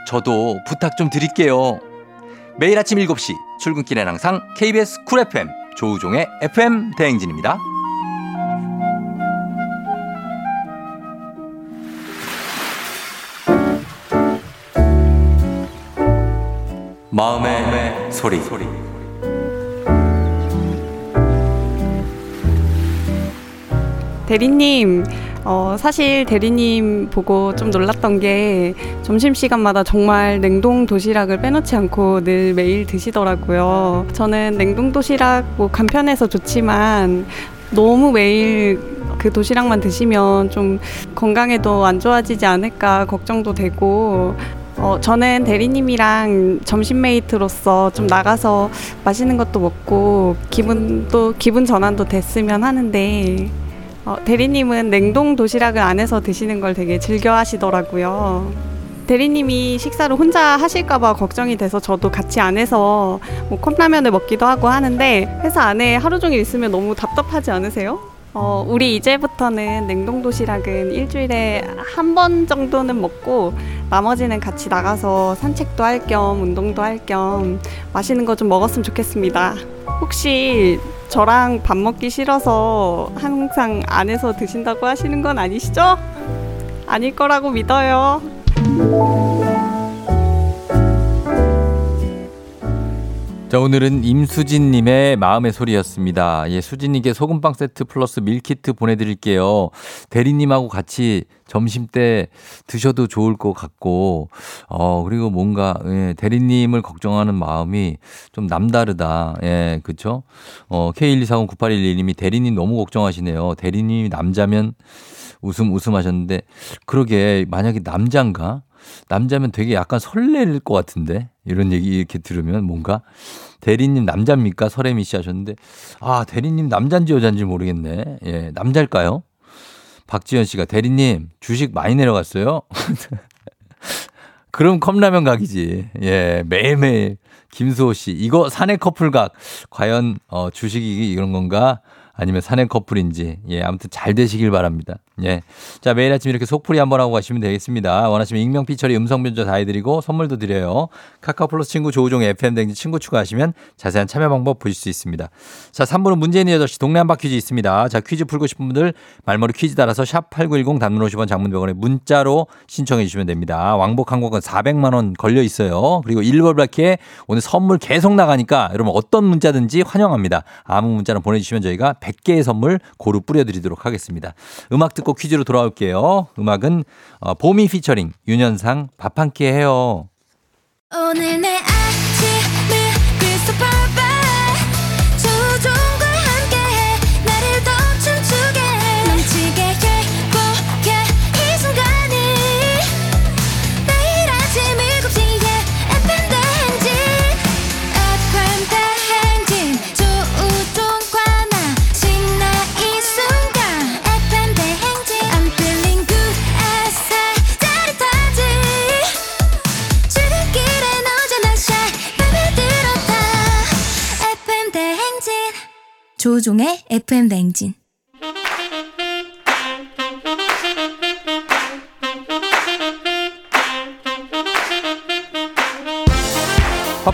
저도 부탁 좀 드릴게요. 매일 아침 7시 출근길엔 항상 KBS 쿨 FM 조우종의 FM 대행진입니다. 마음의, 소리. 대리님, 어, 사실 대리님 보고 좀 놀랐던 게 점심시간마다 정말 냉동 도시락을 빼놓지 않고 늘 매일 드시더라고요. 저는 냉동 도시락 뭐 간편해서 좋지만 너무 매일 그 도시락만 드시면 좀 건강에도 안 좋아지지 않을까 걱정도 되고 어, 저는 대리님이랑 점심 메이트로서 좀 나가서 맛있는 것도 먹고 기분도 기분 전환도 됐으면 하는데 어, 대리님은 냉동 도시락을 안에서 드시는 걸 되게 즐겨 하시더라고요. 대리님이 식사를 혼자 하실까봐 걱정이 돼서 저도 같이 안에서 뭐 컵라면을 먹기도 하고 하는데 회사 안에 하루 종일 있으면 너무 답답하지 않으세요? 어, 우리 이제부터는 냉동 도시락은 일주일에 한 번 정도는 먹고 나머지는 같이 나가서 산책도 할 겸 운동도 할 겸 맛있는 거 좀 먹었으면 좋겠습니다. 혹시 저랑 밥 먹기 싫어서 항상 안에서 드신다고 하시는 건 아니시죠? 아닐 거라고 믿어요. 자, 오늘은 임수진님의 마음의 소리였습니다. 예, 수진님께 소금빵 세트 플러스 밀키트 보내드릴게요. 대리님하고 같이 점심 때 드셔도 좋을 것 같고, 어, 그리고 뭔가, 예, 대리님을 걱정하는 마음이 좀 남다르다. 예, 그쵸? 어, K124098112님이 대리님 너무 걱정하시네요. 대리님이 남자면 웃음, 웃음 하셨는데, 그러게, 만약에 남잔가? 남자면 되게 약간 설렐 것 같은데? 이런 얘기 이렇게 들으면 뭔가 대리님 남자입니까? 설혜미 씨 하셨는데 아 대리님 남잔지 여잔지 모르겠네. 예 남자일까요? 박지현 씨가 대리님 주식 많이 내려갔어요? 그럼 컵라면 각이지. 예 매일매일. 김수호 씨 이거 사내 커플 각. 과연 어 주식이 이런 건가? 아니면 사내 커플인지. 예 아무튼 잘 되시길 바랍니다. 예. 자 매일 아침 이렇게 속풀이 한번 하고 가시면 되겠습니다. 원하시면 익명 피처리 음성 변조 다 해드리고 선물도 드려요. 카카오 플러스 친구 조우종 FM 댕진 친구 추가하시면 자세한 참여 방법 보실 수 있습니다. 자 3부는 문재인 8시 동네 한바 퀴즈 있습니다. 자 퀴즈 풀고 싶은 분들 말머리 퀴즈 따라서 샵 8910 단문 50원 장문 100원에 문자로 신청해 주시면 됩니다. 왕복 항공권 400만 원 걸려 있어요. 그리고 1벌밖에 오늘 선물 계속 나가니까 여러분 어떤 문자든지 환영합니다. 아무 문자나 보내주시면 저희가 100개의 선물 고루 뿌려드리도록 하겠습니다. 음악 듣고 퀴즈로 돌아올게요. 음악은 어, 봄이 피처링 윤현상 밥 한 끼 해요. 오늘 내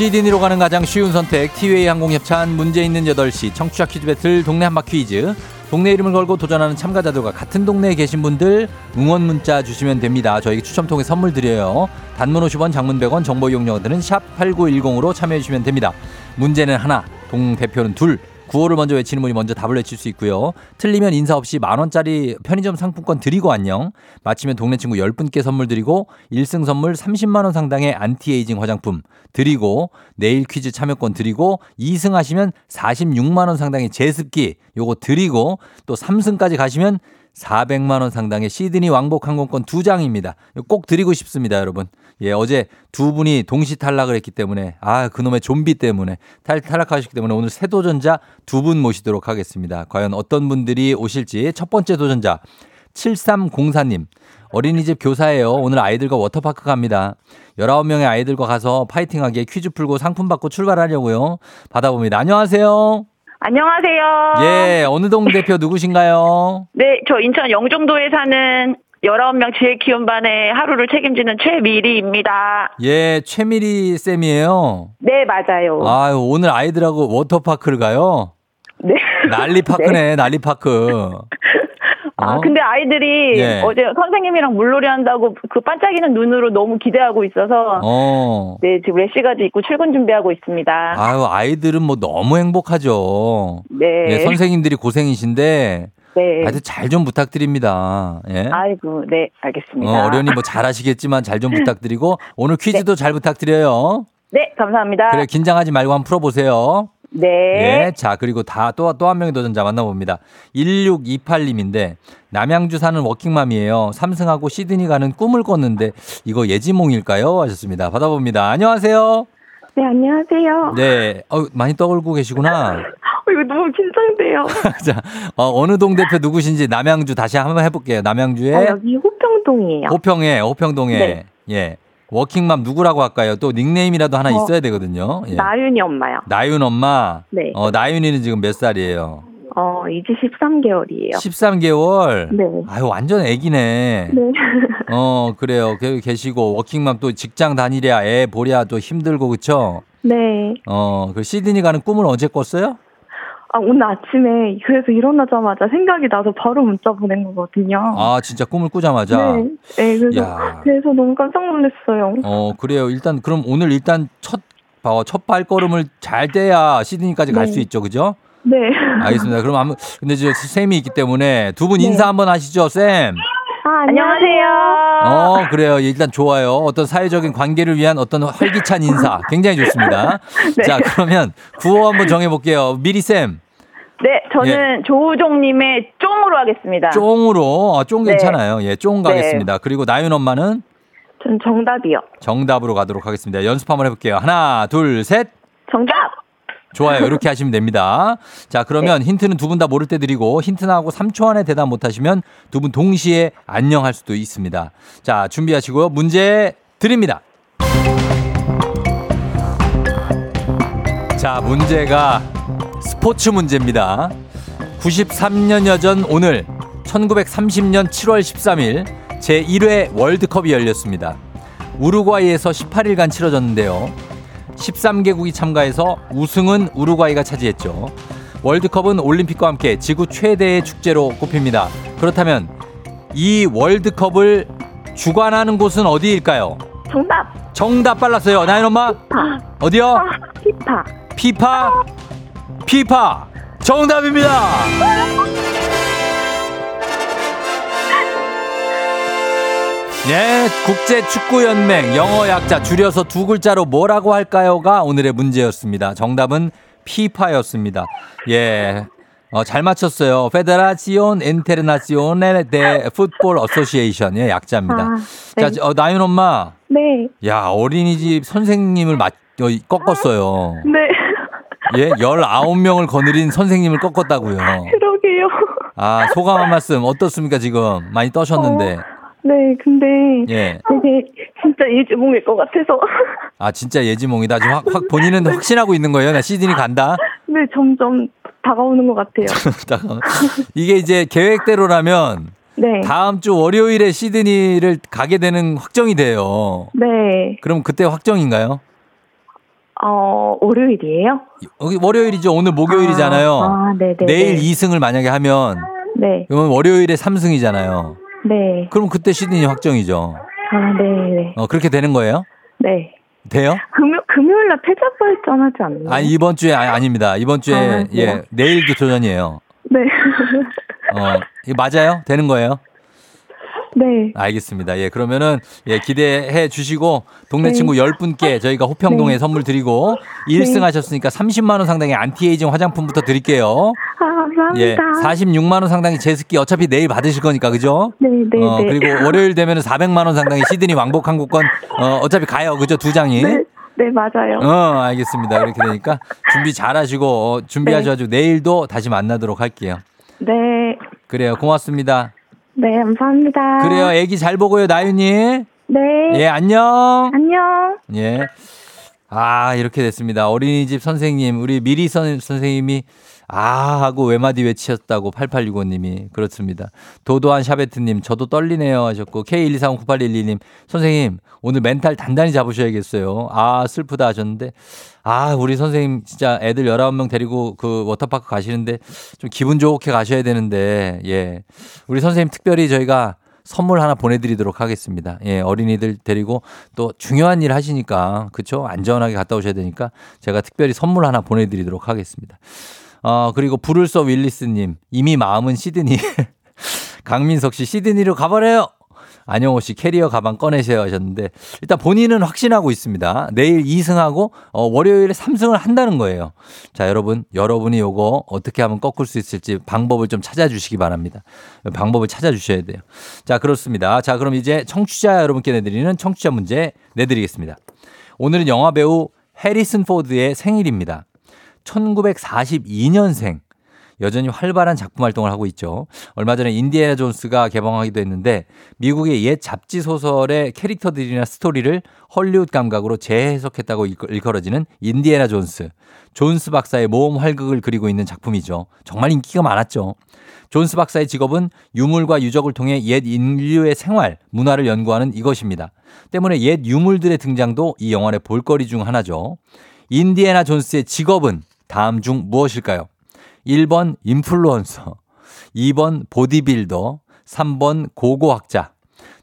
시드니로 가는 가장 쉬운 선택 티웨이 항공 협찬 문제 있는 8시 청취자 퀴즈 배틀 동네 한바 퀴즈 동네 이름을 걸고 도전하는 참가자들과 같은 동네에 계신 분들 응원 문자 주시면 됩니다. 저희 추첨 통해 선물 드려요. 단문 50원, 장문 100원, 정보 이용료들은 샵 8910으로 참여해 주시면 됩니다. 문제는 하나, 동 대표는 둘. 구호를 먼저 외치는 분이 먼저 답을 외칠 수 있고요. 틀리면 인사 없이 만 원짜리 편의점 상품권 드리고 안녕. 마치면 동네 친구 10분께 선물 드리고 1승 선물 30만 원 상당의 안티에이징 화장품 드리고 내일 퀴즈 참여권 드리고 2승 하시면 46만 원 상당의 제습기 요거 드리고 또 3승까지 가시면 400만 원 상당의 시드니 왕복 항공권 두 장입니다. 이거 꼭 드리고 싶습니다, 여러분. 예, 어제 두 분이 동시 탈락을 했기 때문에 아, 그놈의 좀비 때문에 탈, 탈락하셨기 때문에 오늘 새 도전자 두 분 모시도록 하겠습니다. 과연 어떤 분들이 오실지 첫 번째 도전자 7304님. 어린이집 교사예요. 오늘 아이들과 워터파크 갑니다. 19명의 아이들과 가서 파이팅하게 퀴즈 풀고 상품 받고 출발하려고요. 받아봅니다. 안녕하세요. 안녕하세요. 예, 어느 동 대표 누구신가요? 네, 저 인천 영종도에 사는 19명 지혜 키움반의 하루를 책임지는 최미리입니다. 예, 최미리 쌤이에요. 네, 맞아요. 아유, 오늘 아이들하고 워터파크를 가요? 네. 난리파크네, 난리파크. 아, 어? 근데 아이들이 예. 어제 선생님이랑 물놀이 한다고 그 반짝이는 눈으로 너무 기대하고 있어서 어. 네, 지금 래시가드 입고 출근 준비하고 있습니다. 아유, 아이들은 뭐 너무 행복하죠. 네. 예, 선생님들이 고생이신데, 네. 아주 잘좀 부탁드립니다. 예. 아이고, 네, 알겠습니다. 어, 어련히 뭐 잘하시겠지만 잘 좀 부탁드리고, 오늘 퀴즈도 잘 부탁드려요. 네, 감사합니다. 그래, 긴장하지 말고 한번 풀어보세요. 네. 예. 자, 그리고 다 또 또 한 명의 도전자 만나봅니다. 1628님인데 남양주 사는 워킹맘이에요. 삼승하고 시드니 가는 꿈을 꿨는데 이거 예지몽일까요? 하셨습니다. 받아봅니다. 안녕하세요. 네, 안녕하세요. 네. 어, 많이 떠올고 계시구나. 어, 이거 너무 긴장돼요. 자, 어, 느 동 대표 누구신지 남양주 다시 한번 해볼게요. 남양주에 아, 여기 호평동이에요. 호평에, 호평동에. 네. 예. 워킹맘 누구라고 할까요? 또 닉네임이라도 하나 어, 있어야 되거든요. 예. 나윤이 엄마요. 나윤 엄마. 네. 어, 나윤이는 지금 몇 살이에요? 어, 이제 13개월이에요. 13개월. 네. 아유, 완전 애기네. 네. 어, 그래요. 그 계시고, 워킹맘 또 직장 다니랴, 애 보랴 또 힘들고, 그쵸? 네. 어, 그 시드니 가는 꿈을 언제 꿨어요? 아, 오늘 아침에 그래서 일어나자마자 생각이 나서 바로 문자 보낸 거거든요. 아, 진짜 꿈을 꾸자마자. 네. 네, 그래서, 야. 그래서 너무 깜짝 놀랐어요. 어, 그래요. 일단, 그럼 오늘 일단 첫, 어, 첫 발걸음을 잘 떼야 시드니까지 갈 네. 수 있죠, 그죠? 네. 알겠습니다. 그럼 아무, 근데 이제 쌤이 있기 때문에 두분 네. 인사 한번 하시죠, 쌤. 아, 안녕하세요. 어, 그래요. 일단 좋아요. 어떤 사회적인 관계를 위한 어떤 활기찬 인사. 굉장히 좋습니다. 네. 자, 그러면 구호 한번 정해볼게요. 미리쌤. 네, 저는 조우종님의 쫑으로 하겠습니다. 쫑으로, 아, 쫑 네. 괜찮아요. 예, 쫑 가겠습니다. 그리고 나윤 엄마는 전 정답이요. 정답으로 가도록 하겠습니다. 연습 한번 해볼게요. 하나, 둘, 셋. 정답! 좋아요. 이렇게 하시면 됩니다. 자, 그러면 힌트는 두 분 다 모를 때 드리고 힌트 나하고 3초 안에 대답 못 하시면 두 분 동시에 안녕할 수도 있습니다. 자, 준비하시고요. 문제 드립니다. 자, 문제가 스포츠 문제입니다. 93년여 전 오늘 1930년 7월 13일 제1회 월드컵이 열렸습니다. 우루과이에서 18일간 치러졌는데요. 13개국이 참가해서 우승은 우루과이가 차지했죠. 월드컵은 올림픽과 함께 지구 최대의 축제로 꼽힙니다. 그렇다면 이 월드컵을 주관하는 곳은 어디일까요? 정답! 정답 빨랐어요. 나인 엄마 아, 어디요? 아, 피파. 피파 피파 정답입니다. 네, 국제 축구 연맹 영어 약자 줄여서 두 글자로 뭐라고 할까요가 오늘의 문제였습니다. 정답은 피파였습니다. 예. 어, 잘 맞췄어요. Fédération Internationale de Football Association의 약자입니다. 아, 네. 자, 어, 나윤 엄마. 네. 야, 어린이집 선생님을 맞, 어, 꺾었어요. 네. 예, 19명을 거느린 선생님을 꺾었다고요. 그러게요. 아, 소감 한 말씀 어떻습니까, 지금? 많이 떠셨는데. 네, 근데 예. 되게 진짜 예지몽일 것 같아서. 아, 진짜 예지몽이다. 지금 확, 확 본인은 확신하고 있는 거예요. 나 시드니 간다. 네, 점점 다가오는 것 같아요. 이게 이제 계획대로라면 네. 다음 주 월요일에 시드니를 가게 되는 확정이 돼요. 네. 그럼 그때 확정인가요? 어, 월요일이에요? 월요일이죠. 오늘 목요일이잖아요. 아, 네네. 내일 2승을 만약에 하면 네. 그러면 월요일에 3승이잖아요. 네. 그럼 그때 시드니 확정이죠. 아, 네네. 어, 그렇게 되는 거예요? 네. 돼요? 금요, 금요일 날 패자부활전 하지 않나요? 아니 이번 주에 아니, 아닙니다. 이번 주에 아, 예 그래요? 내일도 도전이에요. 네. 어 맞아요? 되는 거예요? 네. 알겠습니다. 예 그러면은 예 기대해 주시고 동네 네. 친구 10분께 저희가 호평동에 네. 선물 드리고 1승 하셨으니까 30만 원 상당의 안티에이징 화장품부터 드릴게요. 아, 감사합니다. 예 46만 원 상당의 제습기 어차피 내일 받으실 거니까 그죠? 네, 네, 어 네. 그리고 월요일 되면은 400만 원 상당의 시드니 왕복 항공권 어 어차피 가요. 그죠? 두 장이. 네, 네, 맞아요. 어, 알겠습니다. 그렇게 되니까 준비 잘 하시고, 어, 준비하셔가지고 내일도 다시 만나도록 할게요. 네. 그래요. 고맙습니다. 네, 감사합니다. 그래요. 애기 잘 보고요, 나윤이. 네. 예, 안녕. 안녕. 예. 아, 이렇게 됐습니다. 어린이집 선생님, 우리 미리 선, 선생님이 아 하고 외마디 외치셨다고 8865님이 그렇습니다. 도도한 샤베트님 저도 떨리네요 하셨고 K1239812님 선생님 오늘 멘탈 단단히 잡으셔야겠어요. 아 슬프다 하셨는데 아 우리 선생님 진짜 애들 19명 데리고 그 워터파크 가시는데 좀 기분 좋게 가셔야 되는데 예 우리 선생님 특별히 저희가 선물 하나 보내드리도록 하겠습니다. 예, 어린이들 데리고 또 중요한 일 하시니까, 그쵸? 안전하게 갔다 오셔야 되니까 제가 특별히 선물 하나 보내드리도록 하겠습니다. 어, 그리고 불을 써 윌리스님, 이미 마음은 시드니. 강민석 씨, 시드니로 가버려요! 안영호 씨 캐리어 가방 꺼내셔야 하셨는데 일단 본인은 확신하고 있습니다. 내일 2승하고 어, 월요일에 3승을 한다는 거예요. 자, 여러분, 여러분이 요거 어떻게 하면 꺾을 수 있을지 방법을 좀 찾아주시기 바랍니다. 방법을 찾아주셔야 돼요. 자, 그렇습니다. 자, 그럼 이제 청취자 여러분께 내드리는 청취자 문제 내드리겠습니다. 오늘은 영화 배우 해리슨 포드의 생일입니다. 1942년생. 여전히 활발한 작품 활동을 하고 있죠. 얼마 전에 인디애나 존스가 개봉하기도 했는데 미국의 옛 잡지 소설의 캐릭터들이나 스토리를 헐리우드 감각으로 재해석했다고 일컬어지는 인디애나 존스. 존스 박사의 모험 활극을 그리고 있는 작품이죠. 정말 인기가 많았죠. 존스 박사의 직업은 유물과 유적을 통해 옛 인류의 생활, 문화를 연구하는 이것입니다. 때문에 옛 유물들의 등장도 이 영화의 볼거리 중 하나죠. 인디애나 존스의 직업은 다음 중 무엇일까요? 1번 인플루언서, 2번 보디빌더, 3번 고고학자.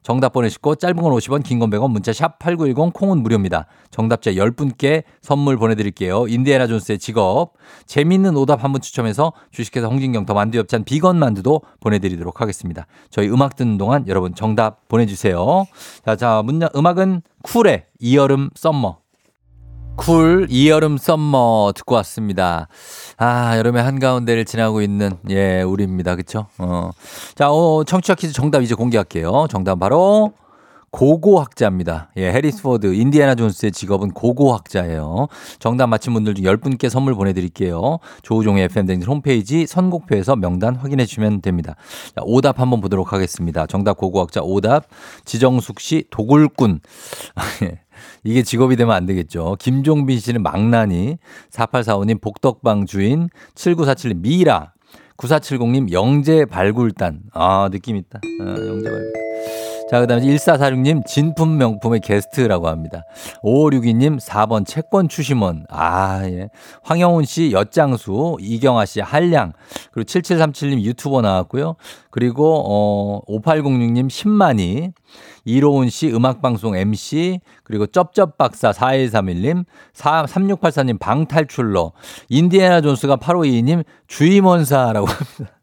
정답 보내시고 짧은 건 50원, 긴 건 100원, 문자 샵 8910 콩은 무료입니다. 정답자 10분께 선물 보내드릴게요. 인디애나 존스의 직업. 재밌는 오답 한 분 추첨해서 주식회사 홍진경 더 만두 엽찬 비건 만두도 보내드리도록 하겠습니다. 저희 음악 듣는 동안 여러분 정답 보내주세요. 자, 자, 문자, 음악은 쿨의 이 여름 Summer. 쿨 이 여름 Summer 듣고 왔습니다. 아, 여름의 한가운데를 지나고 있는 예, 우리입니다. 그쵸 어. 자, 어, 청취자 퀴즈 정답 이제 공개할게요. 정답 바로 고고학자입니다. 예, 해리스 포드, 인디애나 존스의 직업은 고고학자예요. 정답 맞힌 분들 중 10분께 선물 보내드릴게요. 조우종의 FM댕진 홈페이지 선곡표에서 명단 확인해 주시면 됩니다. 자, 오답 한번 보도록 하겠습니다. 정답 고고학자 오답, 지정숙 씨 도굴꾼. 예. 이게 직업이 되면 안 되겠죠. 김종빈 씨는 망나니, 4845님 복덕방 주인, 7947님 미라, 9470님 영재 발굴단. 아, 느낌 있다. 아, 영재 발굴단. 자, 그 다음에 1446님 진품 명품의 게스트라고 합니다. 5562님 4번 채권 추심원. 아, 예. 황영훈 씨 엿장수, 이경아 씨 한량, 그리고 7737님 유튜버 나왔고요. 그리고, 어, 5806님 10만이, 이로운 씨 음악방송 MC, 그리고 쩝쩝박사 4131님, 3684님 방탈출러, 인디애나 존스가 8522님 주임원사라고 합니다.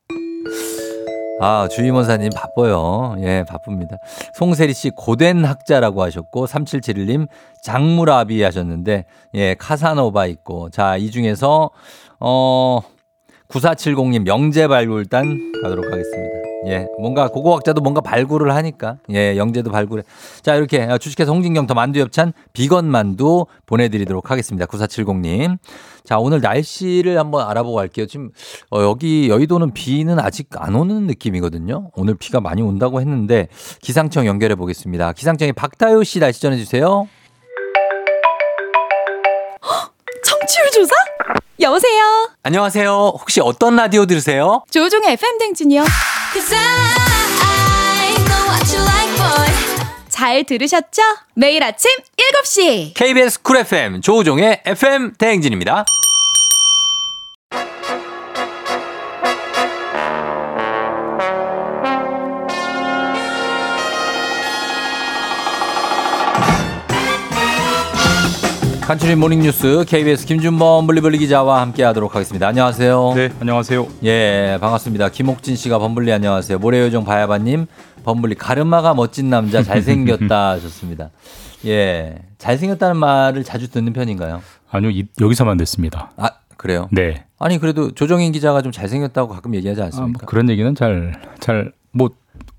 아, 주임원사님 바빠요. 예, 바쁩니다. 송세리 씨 고된 학자라고 하셨고, 3771님 장무라비 하셨는데, 예, 카사노바 있고. 자, 이 중에서, 어, 9470님 영재발굴단 가도록 하겠습니다. 예, 뭔가 고고학자도 뭔가 발굴을 하니까. 예, 영재도 발굴해. 자, 이렇게 주식회사 홍진경 더 만두 엽찬 비건 만두 보내드리도록 하겠습니다. 9470님. 자, 오늘 날씨를 한번 알아보고 갈게요. 지금 어, 여기 여의도는 비는 아직 안 오는 느낌이거든요. 오늘 비가 많이 온다고 했는데 기상청 연결해 보겠습니다. 기상청의 박다효 씨 날씨 전해 주세요. 청취율 조사? 여보세요. 안녕하세요. 혹시 어떤 라디오 들으세요? 조종의 FM 댕진이요. Cause I know what you like, boy. 잘 들으셨죠? 매일 아침 7시. KBS 쿨 FM 조우종의 FM 대행진입니다. 간추린 모닝뉴스 KBS 김준범 블리블리 기자와 함께하도록 하겠습니다. 안녕하세요. 네, 안녕하세요. 예, 반갑습니다. 김옥진 씨가 범블리 안녕하세요. 모래요정 바야바님 범블리 가르마가 멋진 남자 잘생겼다 하셨습니다. 예, 잘생겼다는 말을 자주 듣는 편인가요? 아니요, 이, 여기서만 됐습니다. 아 그래요? 네. 아니 그래도 조정인 기자가 좀 잘생겼다고 가끔 얘기하지 아, 않습니까? 뭐 그런 얘기는 잘, 잘, 뭐,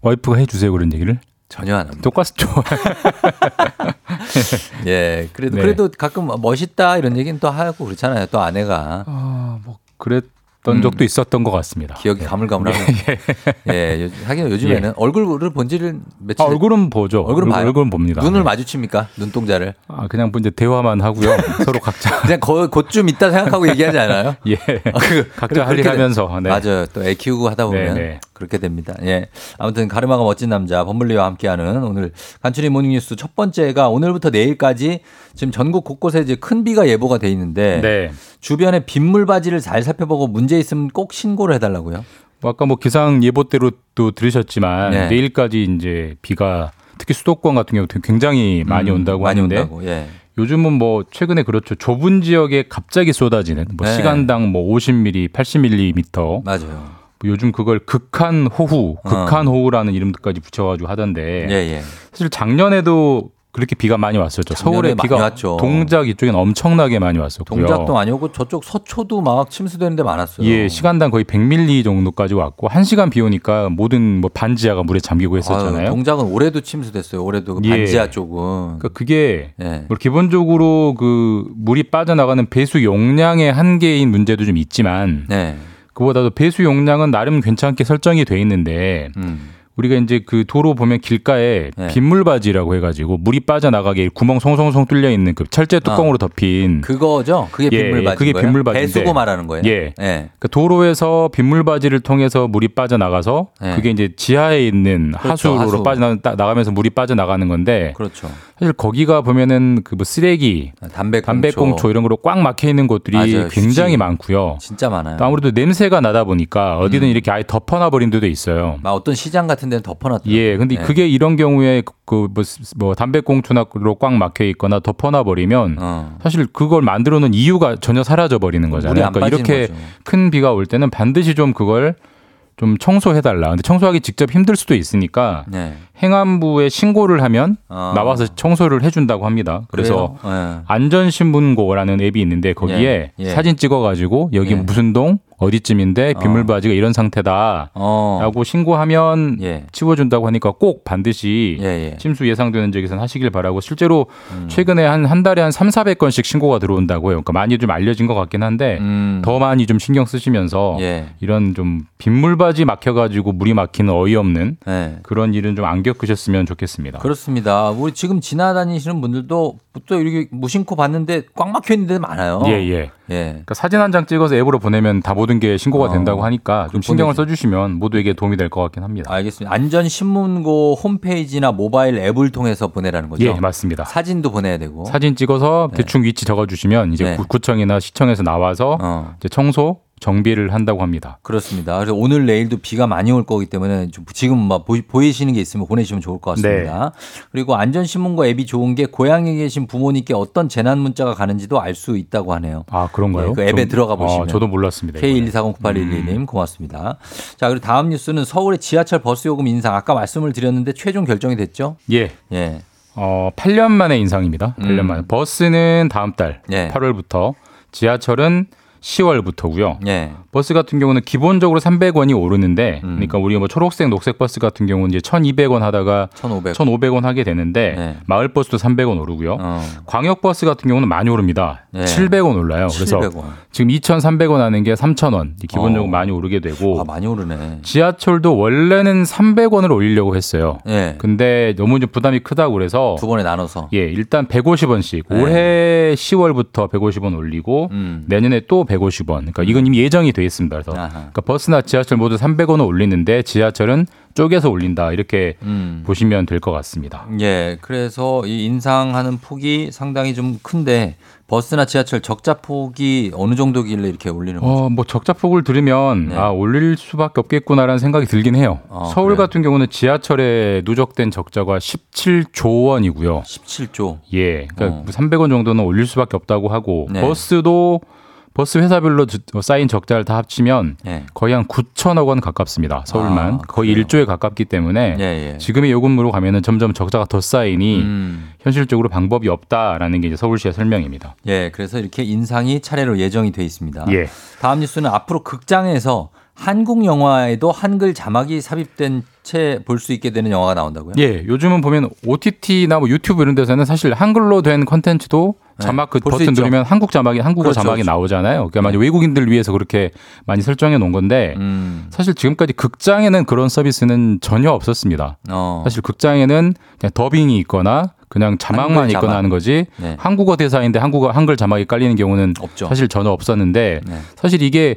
와이프가 해주세요, 그런 얘기를. 전혀 안 합니다. 똑같죠. 예, 그래도 네. 그래도 가끔 멋있다 이런 얘기는 또 하고 그렇잖아요. 또 아내가 아, 뭐, 그랬 던 음. 적도 있었던 것 같습니다. 기억이 가물가물하네요. 예, 요- 하긴 요즘에는 얼굴을 본 지를 며칠 아, 얼굴은 보죠. 얼굴은 봐요? 얼굴은 봅니다. 눈을 네. 마주칩니까? 눈동자를. 아, 그냥 뭐 이제 대화만 하고요. 서로 각자. 그냥 거, 곧좀 있다 생각하고 얘기하지 않아요? 예. 아, 그- 각자 할 그렇게 일 하면서. 네. 맞아요. 또 애 키우고 하다 보면 네, 네. 그렇게 됩니다. 예. 아무튼 가르마가 멋진 남자 범블리와 함께하는 오늘 간추리 모닝뉴스 첫 번째가 오늘부터 내일까지 지금 전국 곳곳에 이제 큰 비가 예보가 돼 있는데 네. 주변에 빗물 바지를 잘 살펴보고 문제 있으면 꼭 신고를 해달라고요. 뭐 아까 뭐 기상 예보대로 또 들으셨지만 네. 내일까지 이제 비가 특히 수도권 같은 경우 굉장히 많이 음, 온다고 많이 하는데 온다고. 예. 요즘은 뭐 최근에 그렇죠 좁은 지역에 갑자기 쏟아지는 뭐 네. 시간당 뭐 50mm, 80mm 맞아요. 요즘 그걸 극한 호우, 어. 극한 호우라는 이름까지 붙여가지고 하던데 예, 예. 사실 작년에도 그렇게 비가 많이 왔었죠. 서울에 비가 왔죠. 동작 이쪽엔 엄청나게 많이 왔었고요. 동작도 많이 오고 저쪽 서초도 막 침수되는 데 많았어요. 예, 시간당 거의 100mm 정도까지 왔고 한 시간 비 오니까 모든 뭐 반지하가 물에 잠기고 했었잖아요. 아유, 동작은 올해도 침수됐어요. 올해도 그 예. 반지하 쪽은. 그러니까 그게 예. 뭐 기본적으로 그 물이 빠져나가는 배수 용량의 한계인 문제도 좀 있지만 네. 그보다도 배수 용량은 나름 괜찮게 설정이 돼 있는데 음. 우리가 이제 그 도로 보면 길가에 네. 빗물바지라고 해가지고 물이 빠져나가게 구멍 송송송 뚫려 있는 그 철제 뚜껑으로 덮인 그거죠? 그게 예, 빗물 예, 바지. 그게 빗물바지인데. 배수고 말하는 거예요. 예. 예. 그 도로에서 빗물바지를 통해서 물이 빠져나가서 네. 그게 이제 지하에 있는 그렇죠, 하수로 하수. 빠져나가면서 물이 빠져나가는 건데 그렇죠. 사실 거기가 보면은 그 뭐 쓰레기, 담배꽁초. 담배꽁초 이런 거로 꽉 막혀 있는 곳들이 맞아요, 굉장히 휴지. 많고요. 진짜 많아요. 또 아무래도 냄새가 나다 보니까 어디든 음. 이렇게 아예 덮어놔 버린 데도 있어요. 막 어떤 시장 같은 데는 덮어놨더라고요. 예, 근데 네. 그게 이런 경우에 그 뭐, 뭐 담배꽁초로 꽉 막혀 있거나 덮어놔 버리면 어. 사실 그걸 만들어 놓은 이유가 전혀 사라져 버리는 거잖아요. 안 그러니까 이렇게 거죠. 큰 비가 올 때는 반드시 좀 그걸 좀 청소해 달라. 근데 청소하기 직접 힘들 수도 있으니까 네. 행안부에 신고를 하면 어. 나와서 청소를 해준다고 합니다. 그래서? 예. 안전신문고라는 앱이 있는데 거기에 예, 예. 사진 찍어가지고 여기 예. 무슨 동 어디쯤인데 어. 빗물바지가 이런 상태다. 어. 라고 신고하면 예. 치워준다고 하니까 꼭 반드시 예, 예. 침수 예상되는 지역에서는 하시길 바라고 실제로 음. 최근에 한, 한 달에 한 3, 400건씩 신고가 들어온다고 해요. 그러니까 많이 좀 알려진 것 같긴 한데 음. 더 많이 좀 신경 쓰시면서 예. 이런 좀 빗물바지 막혀가지고 물이 막히는 어이없는 예. 그런 일은 좀안 겪으셨으면 좋겠습니다. 그렇습니다. 우리 지금 지나다니시는 분들도 또 이렇게 무심코 봤는데 꽉 막혀 있는 데 많아요. 예, 예. 예. 그러니까 사진 한 장 찍어서 앱으로 보내면 다 모든 게 신고가 어, 된다고 하니까 좀 신경을 보내죠. 써주시면 모두에게 도움이 될 것 같긴 합니다. 알겠습니다. 안전신문고 홈페이지나 모바일 앱을 통해서 보내라는 거죠. 예, 맞습니다. 사진도 보내야 되고. 사진 찍어서 네. 대충 위치 적어주시면 이제 네. 구- 구청이나 시청에서 나와서 어. 이제 청소 정비를 한다고 합니다. 그렇습니다. 그래서 오늘 내일도 비가 많이 올 거기 때문에 좀 지금 막 보이, 보이 시는 게 있으면 보내시면 좋을 것 같습니다. 네. 그리고 안전신문고 앱이 좋은 게 고향에 계신 부모님께 어떤 재난 문자가 가는지도 알 수 있다고 하네요. 아 그런가요? 네, 그 앱에 좀- 들어가 보시면. 아, 저도 몰랐습니다. 이거는. K124098112님 음. 고맙습니다. 자 그리고 다음 뉴스는 서울의 지하철 버스 요금 인상 아까 말씀을 드렸는데 최종 결정이 됐죠? 예. 예. 어, 8년 만의 인상입니다. 8년 음. 만에. 버스는 다음 달 예. 8월부터 지하철은 10월부터고요. 예. 버스 같은 경우는 기본적으로 300원이 오르는데 음. 그러니까 우리 뭐 초록색 녹색 버스 같은 경우는 이제 1,200원 하다가 1,500. 1,500원 하게 되는데 네. 마을 버스도 300원 오르고요. 어. 광역 버스 같은 경우는 많이 오릅니다. 네. 700원 올라요. 그래서 700원. 지금 2,300원 하는 게 3,000원. 기본적으로 어. 많이 오르게 되고 아, 많이 오르네. 지하철도 원래는 300원을 올리려고 했어요. 예. 근데 너무 좀 부담이 크다고 그래서 두 번에 나눠서. 예, 일단 150원씩 네. 올해 10월부터 150원 올리고 음. 내년에 또 150원. 그러니까 이건 이미 예정이 돼 있습니다. 그래서 아하. 그러니까 버스나 지하철 모두 300원을 올리는데 지하철은 쪼개서 올린다. 이렇게 음. 보시면 될 것 같습니다. 예. 그래서 이 인상하는 폭이 상당히 좀 큰데 버스나 지하철 적자 폭이 어느 정도길래 이렇게 올리는 거죠? 어, 뭐 적자 폭을 들으면 네. 아, 올릴 수밖에 없겠구나라는 생각이 들긴 해요. 어, 서울 그래요? 같은 경우는 지하철에 누적된 적자가 17조 원이고요. 17조. 예. 그러니까 어. 300원 정도는 올릴 수밖에 없다고 하고 네. 버스도 버스 회사별로 주- 쌓인 적자를 다 합치면 예. 거의 한 9천억 원 가깝습니다. 서울만. 아, 거의 그래요? 1조에 가깝기 때문에 예, 예. 지금의 요금으로 가면은 점점 적자가 더 쌓이니 음. 현실적으로 방법이 없다라는 게 이제 서울시의 설명입니다. 예, 그래서 이렇게 인상이 차례로 예정이 돼 있습니다. 예. 다음 뉴스는 앞으로 극장에서 한국 영화에도 한글 자막이 삽입된 채 볼 수 있게 되는 영화가 나온다고요? 예, 요즘은 보면 OTT나 뭐 유튜브 이런 데서는 사실 한글로 된 컨텐츠도 네, 자막 그 볼수 버튼. 누르면 한국 자막이 한국어 그렇죠, 자막이 그렇죠. 나오잖아요. 그러니까 많이 외국인들 위해서 그렇게 많이 설정해 놓은 건데 음. 사실 지금까지 극장에는 그런 서비스는 전혀 없었습니다. 어. 사실 극장에는 그냥 더빙이 있거나 그냥 자막만 있거나 자막. 하는 거지 네. 한국어 대사인데 한국어 한글 자막이 깔리는 경우는 없죠. 사실 전혀 없었는데 네. 사실 이게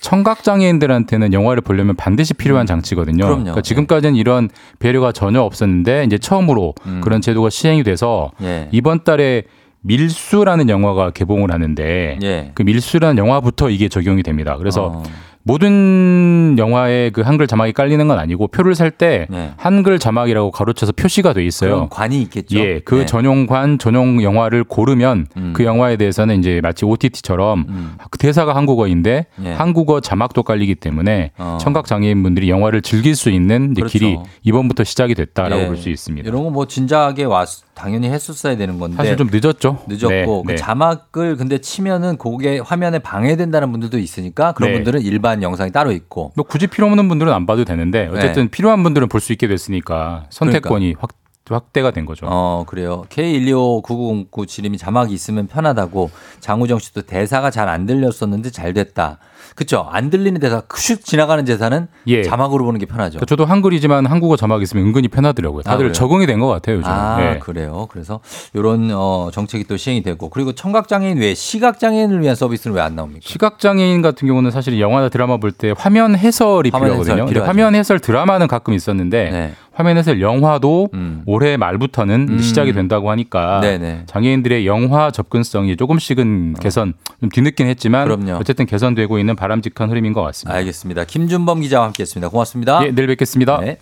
청각 장애인들한테는 영화를 보려면 반드시 필요한 장치거든요. 그럼요. 그러니까 지금까지는 이런 배려가 전혀 없었는데 이제 처음으로 음. 그런 제도가 시행이 돼서 예. 이번 달에 밀수라는 영화가 개봉을 하는데 예. 그 밀수라는 영화부터 이게 적용이 됩니다. 그래서 어. 모든 영화에 그 한글 자막이 깔리는 건 아니고 표를 살때 네. 한글 자막이라고 가로쳐서 표시가 돼 있어요. 관이 있겠죠. 예, 그 네. 전용관 전용 영화를 고르면 음. 그 영화에 대해서는 이제 마치 OTT처럼 음. 그 대사가 한국어인데 예. 한국어 자막도 깔리기 때문에 어. 청각 장애인분들이 영화를 즐길 수 있는 그렇죠. 길이 이번부터 시작이 됐다라고 예. 볼수 있습니다. 이런 거 뭐 진작에 왔 당연히 했었어야 되는 건데 사실 좀 늦었죠. 늦었고 네, 그 네. 자막을 근데 치면은 그게 화면에 방해된다는 분들도 있으니까 그런 네. 분들은 일반 영상이 따로 있고 뭐 굳이 필요 없는 분들은 안 봐도 되는데 어쨌든 네. 필요한 분들은 볼 수 있게 됐으니까 선택권이 확 확대가 된 거죠. 어, 그래요. K1259909 지름이 자막이 있으면 편하다고 장우정 씨도 대사가 잘 안 들렸었는데 잘 됐다. 그쵸? 안 들리는 대사, 슉 지나가는 대사는 예. 자막으로 보는 게 편하죠. 그러니까 저도 한글이지만 한국어 자막 있으면 은근히 편하더라고요. 아, 다들 그래요? 적응이 된 것 같아요, 요즘. 아, 네. 그래요. 그래서 이런 어, 정책이 또 시행이 되고 그리고 청각 장애인 외에 시각 장애인을 위한 서비스는 왜 안 나옵니까? 시각 장애인 같은 경우는 사실 영화나 드라마 볼 때 화면 해설이 화면 해설 필요하거든요. 필요하죠. 화면 해설 드라마는 가끔 있었는데 네. 화면 해설 영화도 음. 올해 말부터는 음. 시작이 된다고 하니까 네네. 장애인들의 영화 접근성이 조금씩은 개선 좀 뒤늦긴 했지만 그럼요. 어쨌든 개선되고 있는 바람 직한 흐름인 것 같습니다. 알겠습니다. 김준범 기자와 함께했습니다. 고맙습니다. 예, 내일 뵙겠습니다. 네.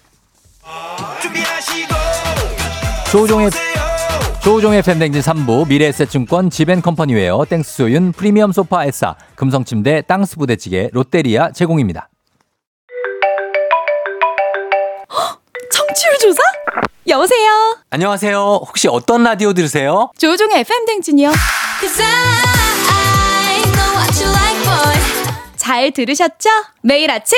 조종의 조종의 팬댕진 3부 미래에셋증권 지벤컴퍼니웨어 땡스소윤 프리미엄 소파 에싸 금성침대 땅스 부대찌개 롯데리아 제공입니다. 청취율 조사? 여보세요? 안녕하세요. 혹시 어떤 라디오 들으세요? 조우종의 FM 댕진이요. Cause I 잘 들으셨죠? 매일 아침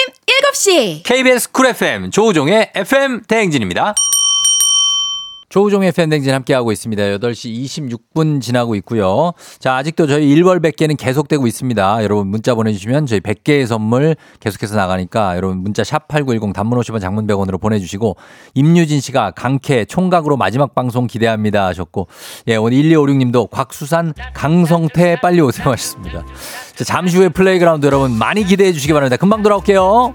7시. KBS 쿨 FM 조우종의 FM 대행진입니다. 조우종의 FM댕진 함께하고 있습니다. 8시 26분 지나고 있고요. 자, 아직도 저희 1월 100개는 계속되고 있습니다. 여러분 문자 보내주시면 저희 100개의 선물 계속해서 나가니까 여러분 문자 샵 8910 단문 50원 장문 100원으로 보내주시고 임유진 씨가 강캐 총각으로 마지막 방송 기대합니다 하셨고 예, 오늘 1256님도 곽수산 강성철 빨리 오세요 하셨습니다. 자, 잠시 후에 플레이그라운드 여러분 많이 기대해 주시기 바랍니다. 금방 돌아올게요.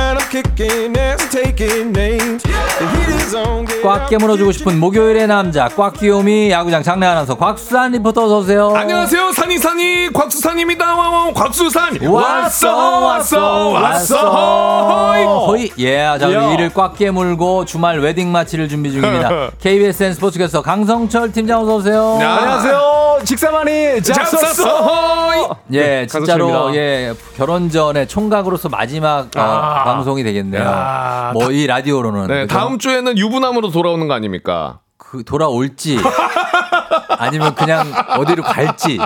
꽉 깨물어주고 싶은 목요일의 남자 곽 귀요미 야구장 장내 아나운서 곽수산 리포터 어서 오세요. 안녕하세요 산이산이 곽수산입니다. 와와, 곽수산 왔어 왔어 왔어 호이 예, 자 야. 우리 이를 꽉 깨물고 주말 웨딩 마치를 준비 중입니다. KBSN 스포츠캐스터 강성철 팀장 어서 오세요. 야. 안녕하세요. 직사만이 잡섰어. 예, 진짜로. 예 결혼 전에 총각으로서 마지막 어, 아. 방송이 되겠네요. 야. 뭐이 라디오로는 네, 그죠? 다음 주에는 유부남으로 돌아오는 거 아닙니까? 그 돌아올지 아니면 그냥 어디로 갈지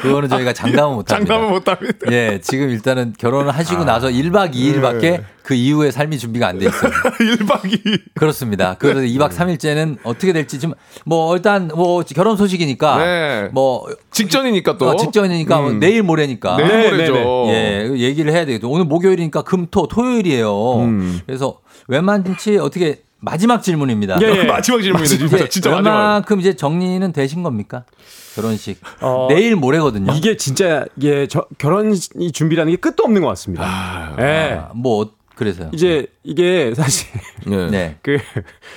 그거는 저희가 장담은 못 합니다. 장담은 못 합니다. 예, 지금 일단은 결혼을 하시고 나서 1박 2일밖에 네. 그 이후에 삶이 준비가 안 돼 있어요. 1박 2일. 그렇습니다. 그래서 2박 3일째는 어떻게 될지 지금 뭐 일단 뭐 결혼 소식이니까 네. 뭐 직전이니까 또. 어, 직전이니까 뭐 음. 내일 모레니까 내일 네, 모레죠. 예, 얘기를 해야 되겠죠. 오늘 목요일이니까 금 토 토요일이에요. 음. 그래서 웬만치 어떻게 마지막 질문입니다. 예, 예. 마지막 질문이네 진짜 진짜 마지막. 웬만큼 이제 정리는 되신 겁니까? 결혼식 어, 내일 모레거든요. 이게 진짜 이게 저 결혼 이 준비라는 게 끝도 없는 것 같습니다. 예. 아, 뭐 어- 그래서요. 이제 이게 사실 네. 네. 그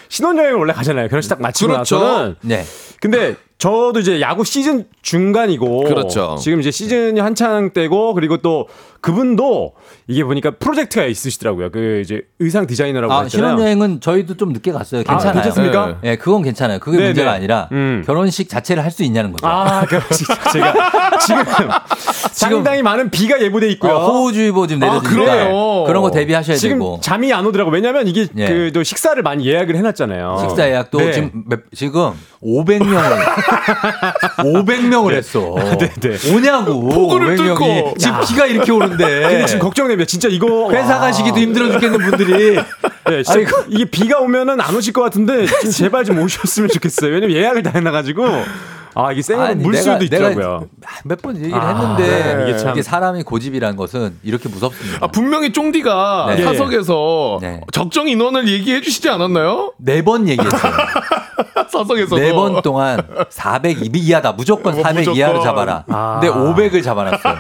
신혼여행을 원래 가잖아요. 결혼식 딱 마치고 그렇죠. 나서는. 네. 근데 저도 이제 야구 시즌 중간이고 그렇죠. 지금 이제 시즌이 한창 때고 그리고 또 그분도 이게 보니까 프로젝트가 있으시더라고요. 그 이제 의상 디자이너라고 아, 했잖아요. 신혼여행은 저희도 좀 늦게 갔어요. 괜찮아요. 괜찮습니까? 예, 그건 괜찮아요. 그게 네, 문제가 네. 아니라 음. 결혼식 자체를 할 수 있냐는 거죠. 아, 결혼식 제가 지금 상당히 많은 비가 예보돼 있고요. 어, 호우주의보 지금 아, 내려집니다. 그러네요. 그런 거 대비하셔야 지금 되고. 잠이 안 오더라고. 왜냐면 이게 예. 그또 식사를 많이 예약을 해놨잖아요. 식사 예약도 네. 지금 몇- 지금 500명을 500명을 했어. 네, 네. 오냐고. 폭우를 500명이. 뚫고. 지금 비가 이렇게 오는데. 근데 지금 걱정됩니다. 진짜 이거 회사 와. 가시기도 힘들어 죽겠는 분들이 네, 진짜 아이고. 이게 비가 오면은 안 오실 것 같은데 좀 제발 좀 오셨으면 좋겠어요. 왜냐면 예약을 다 해놔가지고 아 이게 생으로 아니, 물 내가- 수도 내가 있더라고요. 몇 번 얘기를 아, 했는데 네, 이게, 이게 참- 사람이 고집이라는 것은 이렇게 무섭습니다. 아, 분명히 쫑디가 네. 사석에서 네. 적정 인원을 얘기해 주시지 않았나요? 네 번 얘기했어요. 사석에서도. 네번 동안 400 이하다. 무조건 뭐400 무조건. 이하로 잡아라. 아. 근데 500을 잡아놨어요.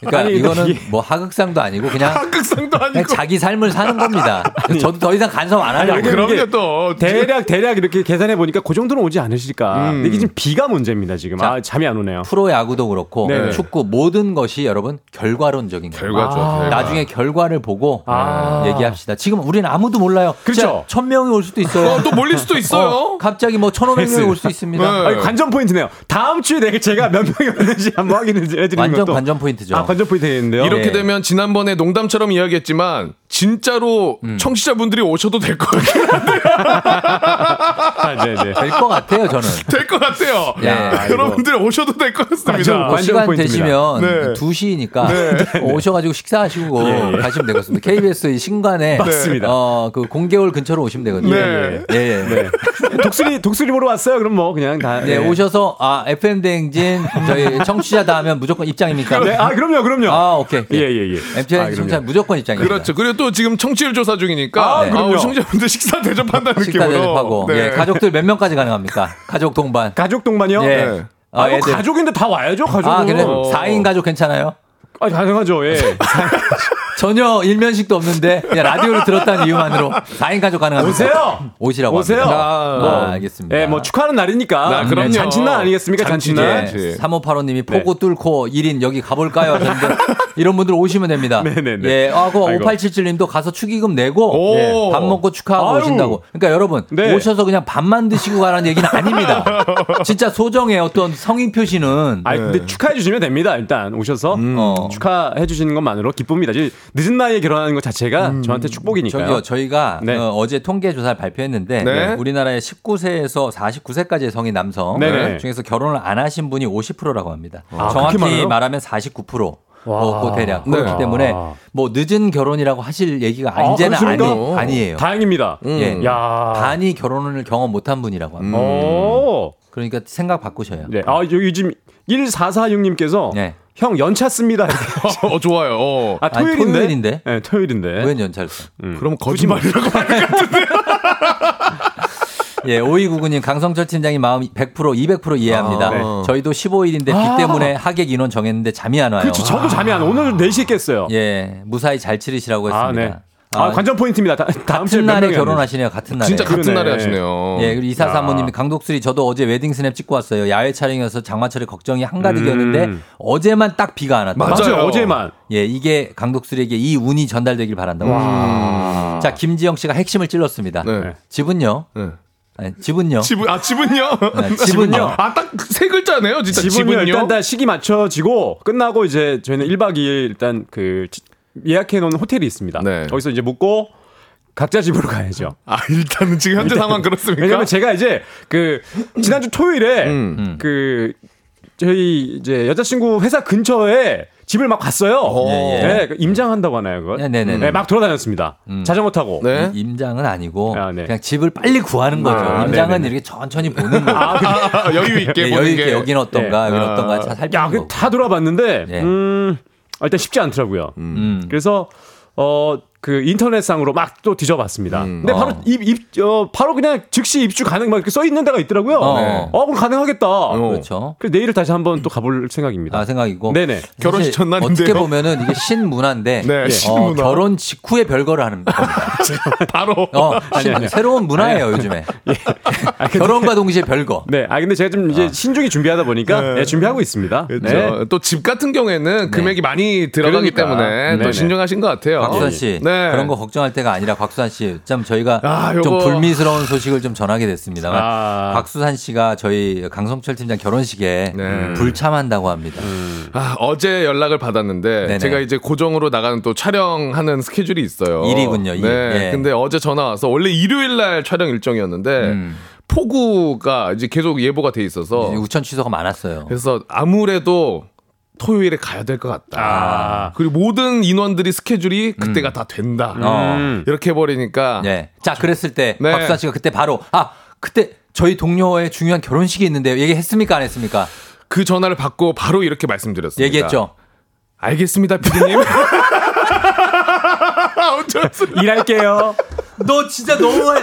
그러니까 아니, 이거는 이게- 뭐 하극상도 아니고 그냥, 극상도 그냥 아니고. 자기 삶을 사는 겁니다. 저도 더 이상 간섭 안 하려고. 그럼요 이게 또. 대략 대략 이렇게 계산해 보니까 그 정도는 오지 않으실까. 음. 근데 이게 지금 비가 문제입니다 지금. 자, 아 잠이 안 오네요. 프로 야구도 그렇고 네. 축구 모든 것이 여러분 결과론적인 거예요. 결과죠. 아. 결과. 나중에 결과를 보고 아. 얘기합시다. 지금 우리는 아무도 몰라요. 그렇죠. 천 명이 올 수도 있어요. 어, 또 몰릴 수도 있어요. 어, 갑자기 뭐 천오백 명이 올 수 있습니다. 네. 아니, 관전 포인트네요. 다음 주에 내가 제가 몇 명이 왔는지 한번 확인해 드리는 완전 것도 관전 포인트죠. 아 관전 포인트 있는데요. 이렇게 네. 되면 지난번에 농담처럼 이야기했지만 진짜로 음. 청취자분들이 오셔도 될 것 같긴 아, 네, 네. 될것 같아요, 저는. 될 것 같아요. 야, 여러분들 오셔도 될 것 같습니다. 뭐 완전 시간 포인트입니다. 되시면 네. 2시니까 오셔가지고 식사하시고 예, 예. 가시면 되겠습니다. KBS 이 신관에 맞습니다. 어, 그 공개홀 근처로 오시면 되거든요. 네. 예, 예. 네. 독수리 독수리 보러 왔어요. 그럼 뭐 그냥 다. 네, 오셔서 아 FM 대행진 저희 청취자다 하면 무조건 입장입니까? 네, 아 그럼요, 그럼요. 아, 오케이. 예, 예, 예. MTN 아, 청취자. 무조건 입장입니다. 그렇죠. 그리고 또 지금 청취율 조사 중이니까 아, 아, 그럼요. 우리 청취자분들 식사 대접한다는 식사 느낌으로. 대접하고 네. 예, 가족들 몇 명까지 가능합니까? 가족 동반. 가족 동반이요? 예. 네. 아, 아, 뭐 애들. 가족인데 다 와야죠, 가족은. 아, 그래? 어. 4인 가족 괜찮아요? 아, 가능하죠, 예. 전혀 일면식도 없는데 그냥 라디오를 들었다는 이유만으로 4인 가족 가능합니다. 오세요! 오시라고 오세요! 합니다. 아, 아, 알겠습니다. 예, 뭐 축하하는 날이니까. 아, 그럼요. 네, 잔칫날 아니겠습니까? 잔치, 잔칫날. 잔치. 예, 3585님이 포고 뚫고 1인 여기 가볼까요? 하셨는데 이런 분들 오시면 됩니다. 네네네. 예, 아, 그 아이고. 5877님도 가서 축의금 내고 오. 예, 밥 먹고 축하하고 아유. 오신다고. 그러니까 여러분 네. 오셔서 그냥 밥만 드시고 가라는 얘기는 아닙니다. 진짜 소정의 어떤 성의 표시는 아, 근데 축하해 주시면 됩니다. 일단 오셔서 어. 축하해 주시는 것만으로 기쁩니다. 늦은 나이에 결혼하는 것 자체가 저한테 축복이니까요. 저기요, 저희가 네. 어, 제 통계 조사를 발표했는데 네. 우리나라의 19세에서 49세까지의 성인 남성 네네. 중에서 결혼을 안 하신 분이 50%라고 합니다. 아, 정확히? 말하면 49%. 와. 어, 그 대략 네. 그렇기 때문에 아. 뭐 늦은 결혼이라고 하실 얘기가 아, 이제는 아니? 아니에요. 다행입니다. 예. 야. 반이 결혼을 경험 못한 분이라고 합니다. 오. 그러니까 생각 바꾸셔요. 네. 아, 여기 지금 1446님께서 네. 형 연차 씁니다. 어, 좋아요. 어. 아, 아니, 토요일인데. 토요일인데? 네, 토요일인데. 웬 연차를 써? 그럼 거짓말이라고 말 예, 5299님, 강성철 팀장님 마음 100% 200% 이해합니다. 아, 네. 저희도 15일인데 아. 비 때문에 하객 인원 정했는데 잠이 안 와요. 그렇죠. 저도 잠이 안 와. 오늘 4시에 깼어요. 예, 무사히 잘 치르시라고 아, 했습니다. 네. 아, 관전 포인트입니다. 다, 다음 같은 몇 날에 결혼하시네요. 같은 날에. 진짜 같은 그러네. 날에 하시네요. 예, 그리고 이사 야. 사모님 강독수리 저도 어제 웨딩 스냅 찍고 왔어요. 야외 촬영이어서 장마철에 걱정이 한가득이었는데 음. 어제만 딱 비가 안 왔다. 맞아요. 맞아요. 어제만. 예, 이게 강독수리에게 이 운이 전달되길 바란다고. 와. 자, 김지영 씨가 핵심을 찔렀습니다. 네. 집은요? 네. 네, 집은요? 지분 아 지분요? 네, 지분요. 아 딱 세 글자네요, 진짜 지분요 지분요. 일단 다 시기 맞춰지고 끝나고 이제 저희는 1박 2일 일단 그 지- 예약해 놓은 호텔이 있습니다. 네. 거기서 이제 묵고 각자 집으로 가야죠. 아 일단은 지금 현재 상황 그렇습니까? 왜냐면 제가 이제 그 지난주 토요일에 음. 그 저희 이제 여자친구 회사 근처에 집을 막 갔어요. 어. 예, 예. 네, 그 임장한다고 하나요, 그거? 네 네 네. 네, 막 돌아다녔습니다. 음. 자전거 타고. 네. 임장은 아니고 아, 네. 그냥 집을 빨리 구하는 거죠. 아, 임장은 네네네. 이렇게 천천히 보는 거예요. 아, 여유 있게 예, 보는 여유 있게 게. 여기는 어떤가, 네. 여기는 아. 어떤가 잘 살피는 야. 그다 돌아봤는데 예. 음, 일단 쉽지 않더라고요. 음. 그래서 어. 그 인터넷상으로 막 또 뒤져봤습니다. 음. 근데 바로 어. 입, 입, 어, 바로 그냥 즉시 입주 가능 막 이렇게 써 있는 데가 있더라고요. 어. 네. 어, 그럼 가능하겠다. 그렇죠. 그래서 내일 다시 한번 또 가볼 생각입니다. 아 생각이고. 네네. 결혼식 사실 전날인데요. 어떻게 보면은 이게 신문화인데 네, 어, 신문화. 결혼 직후에 별거를 하는 겁니다. 바로 어, 신- 아니요. 새로운 문화예요 요즘에. 결혼과 동시에 별거. 네. 아 근데 제가 좀 이제 신중히 준비하다 보니까 네. 네, 준비하고 있습니다. 그렇죠. 네. 또집 같은 경우에는 금액이 많이 들어가기 그러니까. 때문에 또. 신중하신 것 같아요. 곽수산 씨 네. 그런 거 걱정할 때가 아니라 곽수산 씨, 참 저희가 아, 좀. 불미스러운 소식을 좀 전하게 됐습니다만 아. 곽수산 씨가 저희 강성철 팀장 결혼식에 네. 불참한다고 합니다. 아, 어제 연락을 받았는데 네네. 제가 이제 고정으로 나가는 또 촬영하는 스케줄이 있어요. 일이군요, 일. 네. 예. 근데 어제 전화 와서 원래 일요일 날 촬영 일정이었는데 음. 폭우가 이제 계속 예보가 돼 있어서 이제 우천 취소가 많았어요. 그래서 아무래도 토요일에 가야 될 것 같다. 아. 그리고 모든 인원들이 스케줄이 그때가 다 된다. 어. 음. 이렇게 해버리니까 네. 자, 그랬을 때 네. 곽수산 씨가 그때 바로 아 그때 저희 동료의 중요한 결혼식이 있는데 얘기했습니까 안 했습니까? 그 전화를 받고 바로 이렇게 말씀드렸습니다. 얘기했죠. 알겠습니다, 피디님. 일할게요. 너 진짜 너무해.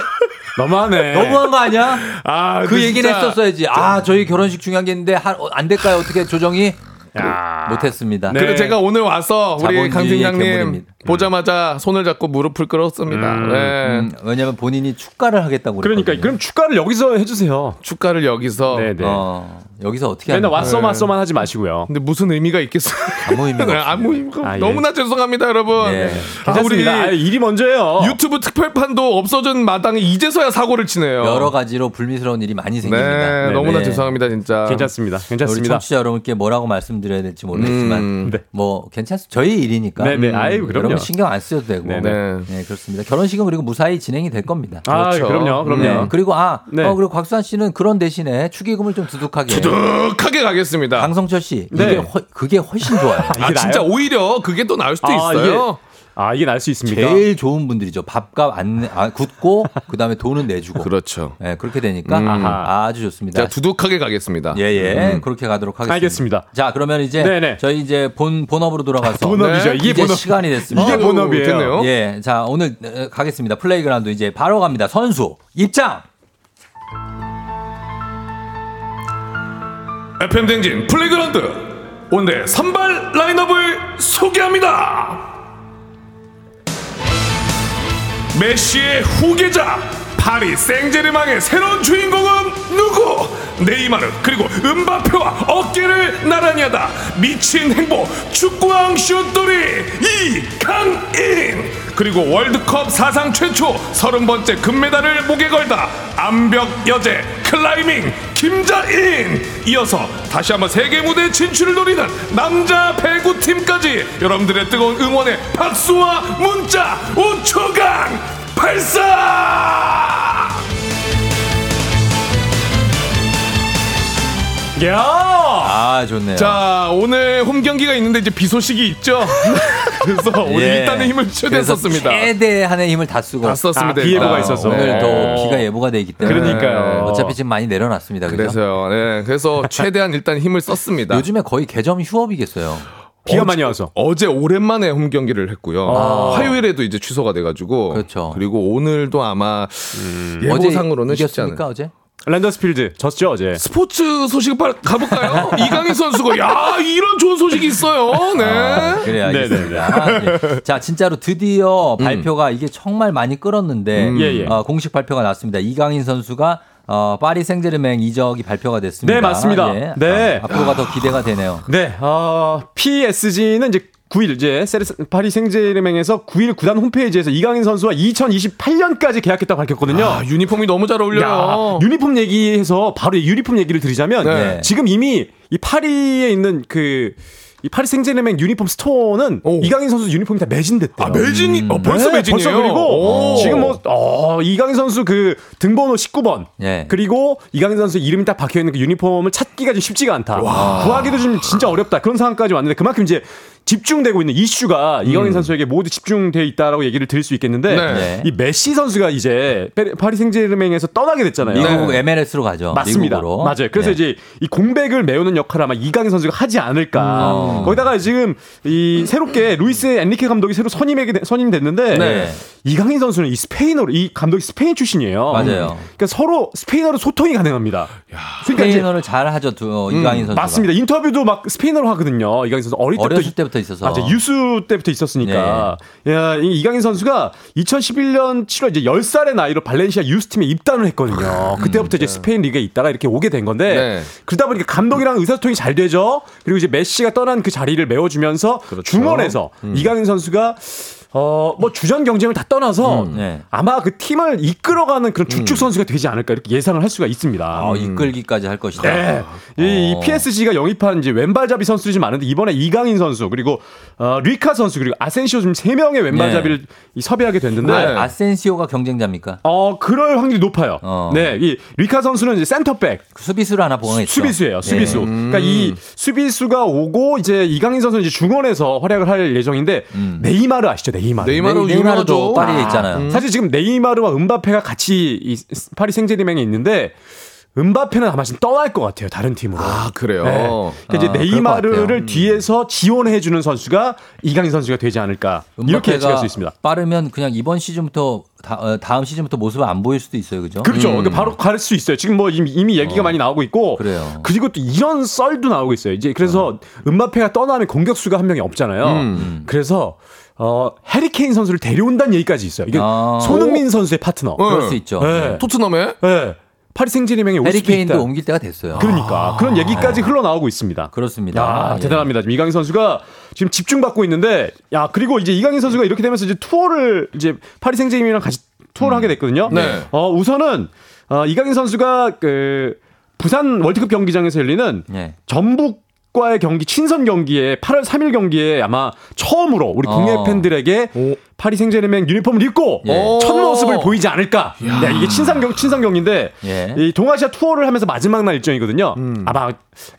너무하네. 너무한 거 아니야? 아, 그 얘기를 진짜 했었어야지. 아, 저희 결혼식 중요한 게 있는데 하- 어, 안 될까요? 어떻게 조정이? 야. 못했습니다. 네. 그래서 제가 오늘 와서 우리 강 팀장님. 보자마자 손을 잡고 무릎을 꿇었습니다. 네. 음, 왜냐면 본인이 축가를 하겠다고 그러니까 그랬거든요. 그럼 축가를 여기서 해주세요. 축가를 여기서. 네, 네. 어, 여기서 어떻게 맨날 왔어 왔어만 하지 마시고요. 근데 무슨 의미가 있겠어요? 아무 의미가 네. 아무 의미가 아, 예. 너무나 죄송합니다, 여러분. 예. 아, 우리 괜찮습니다. 아, 일이 먼저예요. 유튜브 특별판도 없어진 마당에 이제서야 사고를 치네요. 여러 가지로 불미스러운 일이 많이 네, 생깁니다. 너무나 네. 죄송합니다, 진짜. 괜찮습니다. 우리 괜찮습니다. 청취자 여러분께 뭐라고 말씀드려야 될지 모르겠지만 음, 네. 뭐 괜찮습니다. 저희 일이니까. 네, 네. 아이고, 그럼요. 신경 안 쓰셔도 되고. 네, 네. 네, 그렇습니다. 결혼식은 그리고 무사히 진행이 될 겁니다. 아, 그렇죠. 그럼요, 그럼요. 네. 그리고 아, 네. 어, 그리고 곽수환 씨는 그런 대신에 축의금을 좀 두둑하게. 두둑하게 가겠습니다. 강성철 씨, 네. 이게 허- 그게 훨씬 좋아요. 아, 진짜? 오히려 그게 또 나을 수도 아, 있어요. 아, 이게 날 수 있습니까? 제일 좋은 분들이죠. 밥값 안 내- 아, 굳고 그 다음에 돈은 내주고. 그렇죠. 네, 그렇게 되니까 음. 아주 좋습니다. 자, 두둑하게 가겠습니다. 예, 예. 음. 그렇게 가도록 하겠습니다. 알겠습니다. 자, 그러면 이제 네네. 저희 이제 본 본업으로 돌아가서 본업이죠. 네. 이게 이제 본업. 시간이 됐습니다. 이게 본업이에요. 됐네요. 예. 자, 오늘 어, 가겠습니다. 플레이그라운드 이제 바로 갑니다. 선수 입장. FM 댕진 플레이그라운드 오늘의 선발 라인업을 소개합니다. 메시의 후계자 파리 생제르맹의 새로운 주인공은 누구? 네이마르 그리고 음바페와 어깨를 나란히 하다 미친 행보 축구왕 슛돌이 이강인! 그리고 월드컵 사상 최초 서른 번째 금메달을 목에 걸다 암벽 여제 클라이밍 김자인! 이어서 다시 한번 세계 무대 진출을 노리는 남자 배구 팀까지 여러분들의 뜨거운 응원의 박수와 문자 5초간 발사! 야! 아, 좋네요. 자 오늘 홈 경기가 있는데 이제 비 소식이 있죠. 그래서 오늘 예. 일단은 힘을 최대했었습니다. 최대한의 힘을 다 쓰고 다 썼습니다. 아, 비 예보가. 있어서. 오늘도 네. 비가 예보가 돼 있기 때문에 그러니까요. 어차피 지금 많이 내려놨습니다. 그죠? 그래서요. 네, 그래서 최대한 일단 힘을 썼습니다. 요즘에 거의 개점 휴업이겠어요. 비가 많이 와서. 어제 오랜만에 홈 경기를 했고요. 아. 화요일에도 이제 취소가 돼가지고. 그렇죠. 리고 오늘도 아마 음. 예보상으로는 쉽지 않은. 이겼습니까 어제? 랜더스필드 졌죠 어제. 스포츠 소식 빨리 가볼까요? 이강인 선수가 야 이런 좋은 소식이 있어요. 네. 아, 그래 알겠습니다. 예. 자 진짜로 드디어 발표가 이게 정말 많이 끌었는데 음. 예, 예. 어, 공식 발표가 났습니다. 이강인 선수가 어, 파리 생제르맹 이적이 발표가 됐습니다. 네, 맞습니다. 예. 네. 어, 앞으로가 더 기대가 되네요. 네, 어, PSG는 이제 9일 이제 세르, 파리 생제르맹에서 9일 구단 홈페이지에서 이강인 선수와 2028년까지 계약했다고 밝혔거든요. 아, 유니폼이 너무 잘 어울려요. 야, 유니폼 얘기해서 바로 이 유니폼 얘기를 드리자면 네. 지금 이미 이 파리에 있는 그 이 파리 생제르맹 유니폼 스토어는 이강인 선수 유니폼이 다 매진됐대요. 아 매진이 어, 벌써 네, 매진이에요. 벌써 그리고 오. 지금 뭐 어, 이강인 선수 그 등번호 19번 예. 그리고 이강인 선수 이름이 딱 박혀 있는 그 유니폼을 찾기가 좀 쉽지가 않다. 구하기도 좀 진짜 어렵다. 그런 상황까지 왔는데 그만큼 이제 집중되고 있는 이슈가 이강인 선수에게 모두 집중돼 있다라고 얘기를 드릴 수 있겠는데 네. 이 메시 선수가 이제 페- 파리 생제르맹에서 떠나게 됐잖아요. 미국 MLS로 가죠. 맞습니다. 미국으로. 맞아요. 그래서 네. 이제 이 공백을 메우는 역할을 아마 이강인 선수가 하지 않을까. 음. 거기다가 지금 이 새롭게 루이스 엔리케 감독이 새로 선임에게 선임됐는데 네. 이강인 선수는 이 스페인어로 이 감독이 스페인 출신이에요. 맞아요. 그러니까 서로 스페인어로 소통이 가능합니다. 그러니까 이제 스페인어를 잘 하죠. 두, 어, 이강인 선수가. 맞습니다. 인터뷰도 막 스페인어로 하거든요. 이강인 선수 어릴 때부터 어렸을 때부터 있어서. 맞아 유스 때부터 있었으니까. 야, 이 이강인 선수가 2011년 7월 이제 10살의 나이로 발렌시아 유스 팀에 입단을 했거든요. 그때부터 이제 스페인 리그에 있다가 이렇게 오게 된 건데 네. 그러다 보니까 감독이랑 의사소통이 잘 되죠. 그리고 이제 메시가 떠난 그 자리를 메워주면서 중원에서 이강인 선수가 어, 뭐 주전 경쟁을 다 떠나서 네. 아마 그 팀을 이끌어가는 그런 주축 선수가 되지 않을까 이렇게 예상을 할 수가 있습니다. 어, 이끌기까지 할 것이다. 네. 이, 이 어. PSG가 영입한 이제 왼발잡이 선수들이 좀 많은데 이번에 이강인 선수 그리고 어, 뤼카 선수 그리고 아센시오 지금 세 명의 왼발잡이를 이 섭외하게 됐는데 아, 아센시오가 경쟁자입니까? 어 그럴 확률이 높아요. 어. 네, 이 뤼카 선수는 이제 센터백 수비수를 하나 보강했죠. 수비수예요. 수비수. 네. 그러니까 이 수비수가 오고 이제 이강인 선수는 이제 중원에서 활약을 할 예정인데 네이마르 아시죠? 네이마르. 네이마르 네, 네이마르도 유명하죠. 파리에 아, 있잖아요. 사실 지금 네이마르와 은바페가 같이 이 파리 생제르맹에 있는데 은바페는 아마 지금 떠날 것 같아요. 다른 팀으로. 아 그래요. 네. 그러니까 이제 아, 것 네이마르를. 음. 뒤에서 지원해 주는 선수가 이강인 선수가 되지 않을까 이렇게 예측할 수 있습니다. 빠르면 그냥 이번 시즌부터 다, 음 시즌부터 모습을 안 보일 수도 있어요, 그죠? 그렇죠. 그러니까 바로 갈 수 있어요. 지금 뭐 이미, 이미 얘기가 많이 나오고 있고 어. 그래요. 그리고 또 이런 썰도 나오고 있어요. 이제 그래서 은바페가 떠나면 공격수가 한 명이 없잖아요. 음. 그래서 어 해리케인 선수를 데려온다는 얘기까지 있어요. 이게 아. 손흥민 선수의 파트너. 그럴 수 있죠. 네. 토트넘에 네. 파리 생제르맹에 올 수도 해리케인도. 옮길 때가 됐어요. 그러니까 그런 얘기까지 흘러나오고 있습니다. 그렇습니다. 야, 예. 대단합니다. 지금 이강인 선수가 지금 집중받고 있는데, 야, 그리고 이제 이강인 선수가 이렇게 되면서 이제 투어를 이제 파리 생제르맹이랑 같이 투어를 하게 됐거든요. 네. 어, 우선은 어, 이강인 선수가 그 부산 월드컵 경기장에서 열리는 예. 전북 과의 경기 친선 경기에 8월 3일 경기에 아마 처음으로 우리 국내 어. 팬들에게 파리 생제르맹 유니폼을 입고 예. 첫 모습을 보이지 않을까. 네, 이게 친선 경 친선 경기인데 예. 이 동아시아 투어를 하면서 마지막 날 일정이거든요. 아마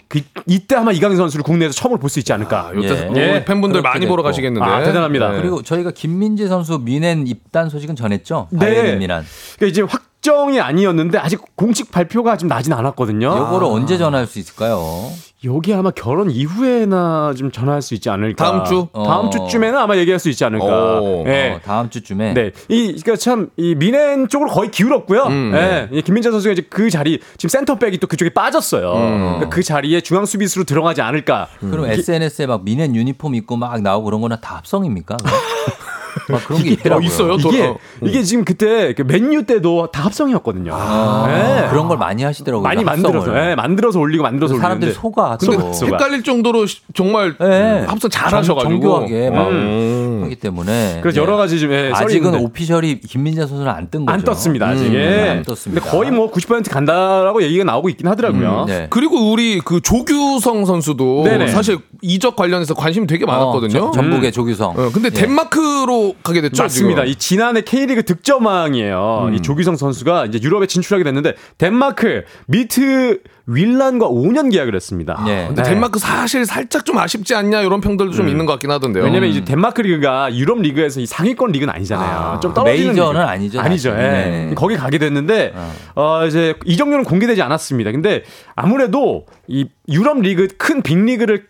그, 이때 아마 이강인 선수를 국내에서 처음으로 볼 수 있지 않을까. 요때 예. 우리 팬분들 많이 보러. 가시겠는데. 아, 대단합니다. 네. 그리고 저희가 김민재 선수 미넨 입단 소식은 전했죠? 네. 미란. 그러니까 이제 확 정이 아니었는데 아직 공식 발표가 좀 나진 않았거든요. 요거를 언제 전할 수 있을까요? 여기 아마 결혼 이후에나 좀 전화할 수 있지 않을까. 다음 주? 다음 어. 주쯤에는 아마 얘기할 수 있지 않을까. 오. 네. 어, 다음 주쯤에. 네. 이, 그니까 참, 이 미넨 쪽으로 거의 기울었고요. 음. 예. 이 김민재 선수가 이제 그 자리, 지금 센터백이 또 그쪽에 빠졌어요. 음. 그러니까 그 자리에 중앙 수비수로 들어가지 않을까. 그럼 SNS에 막 미넨 유니폼 입고 막 나오고 그런 거는 다 합성입니까? 막 그런 게 있더라고요. 어, 있어요? 또- 이게, 어. 이게 지금 그때 그 맨유 때도 다 합성이었거든요. 아, 네. 그런 걸 많이 하시더라고요. 많이 합성을. 만들어서, 예, 만들어서 올리고 만들어서 사람들이 올리는데. 속아. 근데. 헷갈릴 정도로 시- 정말 예. 합성 잘 정- 하셔가지고. 정교하게 막 음. 하기 때문에. 그래서 여러 가지 좀, 예, 썰이 아직은. 오피셜이 김민재 선수는 안 뜬 거죠. 안 떴습니다, 아직. 음, 예. 안 떴습니다. 근데 거의 뭐 90% 간다라고 얘기가 나오고 있긴 하더라고요. 음, 네. 그리고 우리 그 조규성 선수도 네네. 사실 이적 관련해서 관심이 되게 많았거든요. 어, 저- 전북의 조규성. 어, 근데 예. 덴마크로 가게 됐죠. 맞습니다. 지금. 이 지난해 K리그 득점왕이에요. 이 조규성 선수가 이제 유럽에 진출하게 됐는데 덴마크 미트 윌란과 5년 계약을 했습니다. 예. 근데 네. 덴마크 사실 살짝 좀 아쉽지 않냐 이런 평들도 좀 있는 것 같긴 하던데요. 왜냐면 이제 덴마크 리그가 유럽 리그에서 이 상위권 리그는 아니잖아요. 아, 좀 떨어지는 메이저는 리그. 아니죠, 아니죠. 예. 네. 거기 가게 됐는데 어 이제 이적료는 공개되지 않았습니다. 근데 아무래도 이 유럽 리그 큰 빅 리그를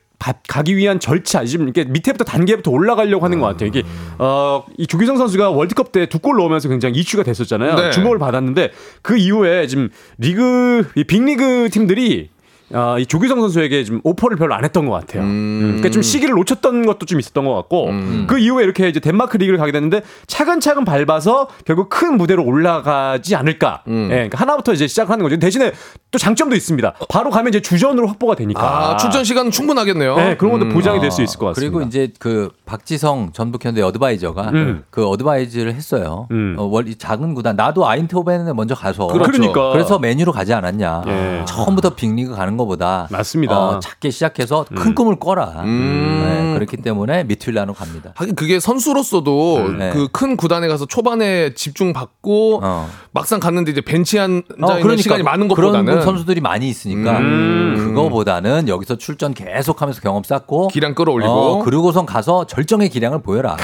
가, 기 위한 절차 지금 이렇게 밑에부터 단계부터 올라가려고 하는 것 같아요. 이게 어이 조규성 선수가 월드컵 때 두 골 넣으면서 굉장히 이슈가 됐었잖아요. 네. 주목을 받았는데 그 이후에 지금 리그 이 빅리그 팀들이 아, 이 조규성 선수에게 좀 오퍼를 별로 안 했던 것 같아요. 음, 그러니까 좀 시기를 놓쳤던 것도 좀 있었던 것 같고 그 이후에 이렇게 이제 덴마크 리그를 가게 됐는데 차근차근 밟아서 결국 큰 무대로 올라가지 않을까. 예, 그러니까 하나부터 이제 시작하는 거죠. 대신에 또 장점도 있습니다. 바로 가면 이제 주전으로 확보가 되니까. 아, 출전 시간 충분하겠네요. 네, 그런 것도 음. 보장이 될 수 있을 것 같습니다. 그리고 이제 그 박지성 전북현대 어드바이저가 음. 그 어드바이즈를 했어요. 음. 어, 월, 이 작은 구단 나도 아인트호벤에 먼저 가서 그렇죠. 그러니까. 그래서 맨유로 가지 않았냐. 예. 처음부터 빅리그 가는 것보다 맞습니다. 어, 작게 시작해서 큰 꿈을 꿔라. 음. 네, 그렇기 때문에 미트윌란으로 갑니다. 하긴 그게 선수로서도 네. 그큰 구단에 가서 초반에 집중 받고 어. 막상 갔는데 이제 벤치에 앉아 어, 있는 시간이 많은 것보다는 그런 선수들이 많이 있으니까 음. 그거보다는 여기서 출전 계속하면서 경험 쌓고 기량 끌어올리고 어, 그리고선 가서 절정의 기량을 보여라.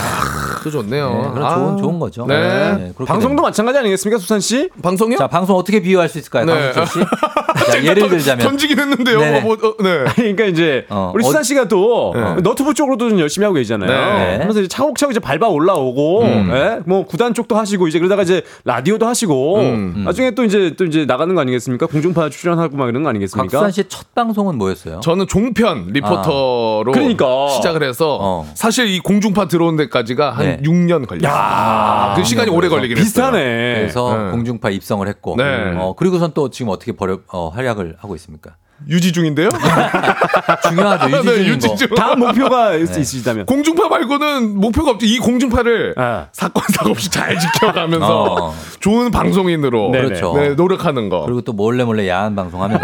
또 좋네요. 네, 그런 좋은 좋은 거죠. 네. 네, 방송도 마찬가지 아니겠습니까, 수산 씨? 방송이요? 자, 방송 어떻게 비유할 수 있을까요? 네. 강수철 씨? 자, 예를 들자면 던지긴 했는데요. 네네. 뭐, 어, 네. 아니, 그러니까 이제 어, 우리 어- 수산 씨가 또 네. 너튜브 쪽으로도 좀 열심히 하고 계시잖아요. 네. 그러면서 이제 차곡차곡 이제 밟아 올라오고, 음. 예? 뭐 구단 쪽도 하시고 이제 그러다가 이제 라디오도 하시고, 음. 나중에 또 이제 또 이제 나가는 거 아니겠습니까? 공중파 출연하고 막 이런 거 아니겠습니까? 박수환 씨의 첫 방송은 뭐였어요? 저는 종편 리포터로 그러니까. 시작을 해서 어. 사실 이 공중파 들어온 데까지가 한 네. 6년 걸렸어요. 그 시간이 오래 걸리긴 했어요. 비슷하네. 그래서 네. 공중파 입성을 했고, 네. 어, 그리고선 또 지금 어떻게 버려, 어, 활약을 하고 있습니까? 유지 중인데요. 중요하죠. 유지 네, 유지 거. 중. 다음 목표가 있- 네. 있으시다면. 공중파 말고는 목표가 없죠. 이 공중파를 아. 사건 사고 없이 잘 지켜가면서 어. 좋은 방송인으로 네네. 그렇죠. 네, 노력하는 거. 그리고 또 몰래 몰래 야한 방송하면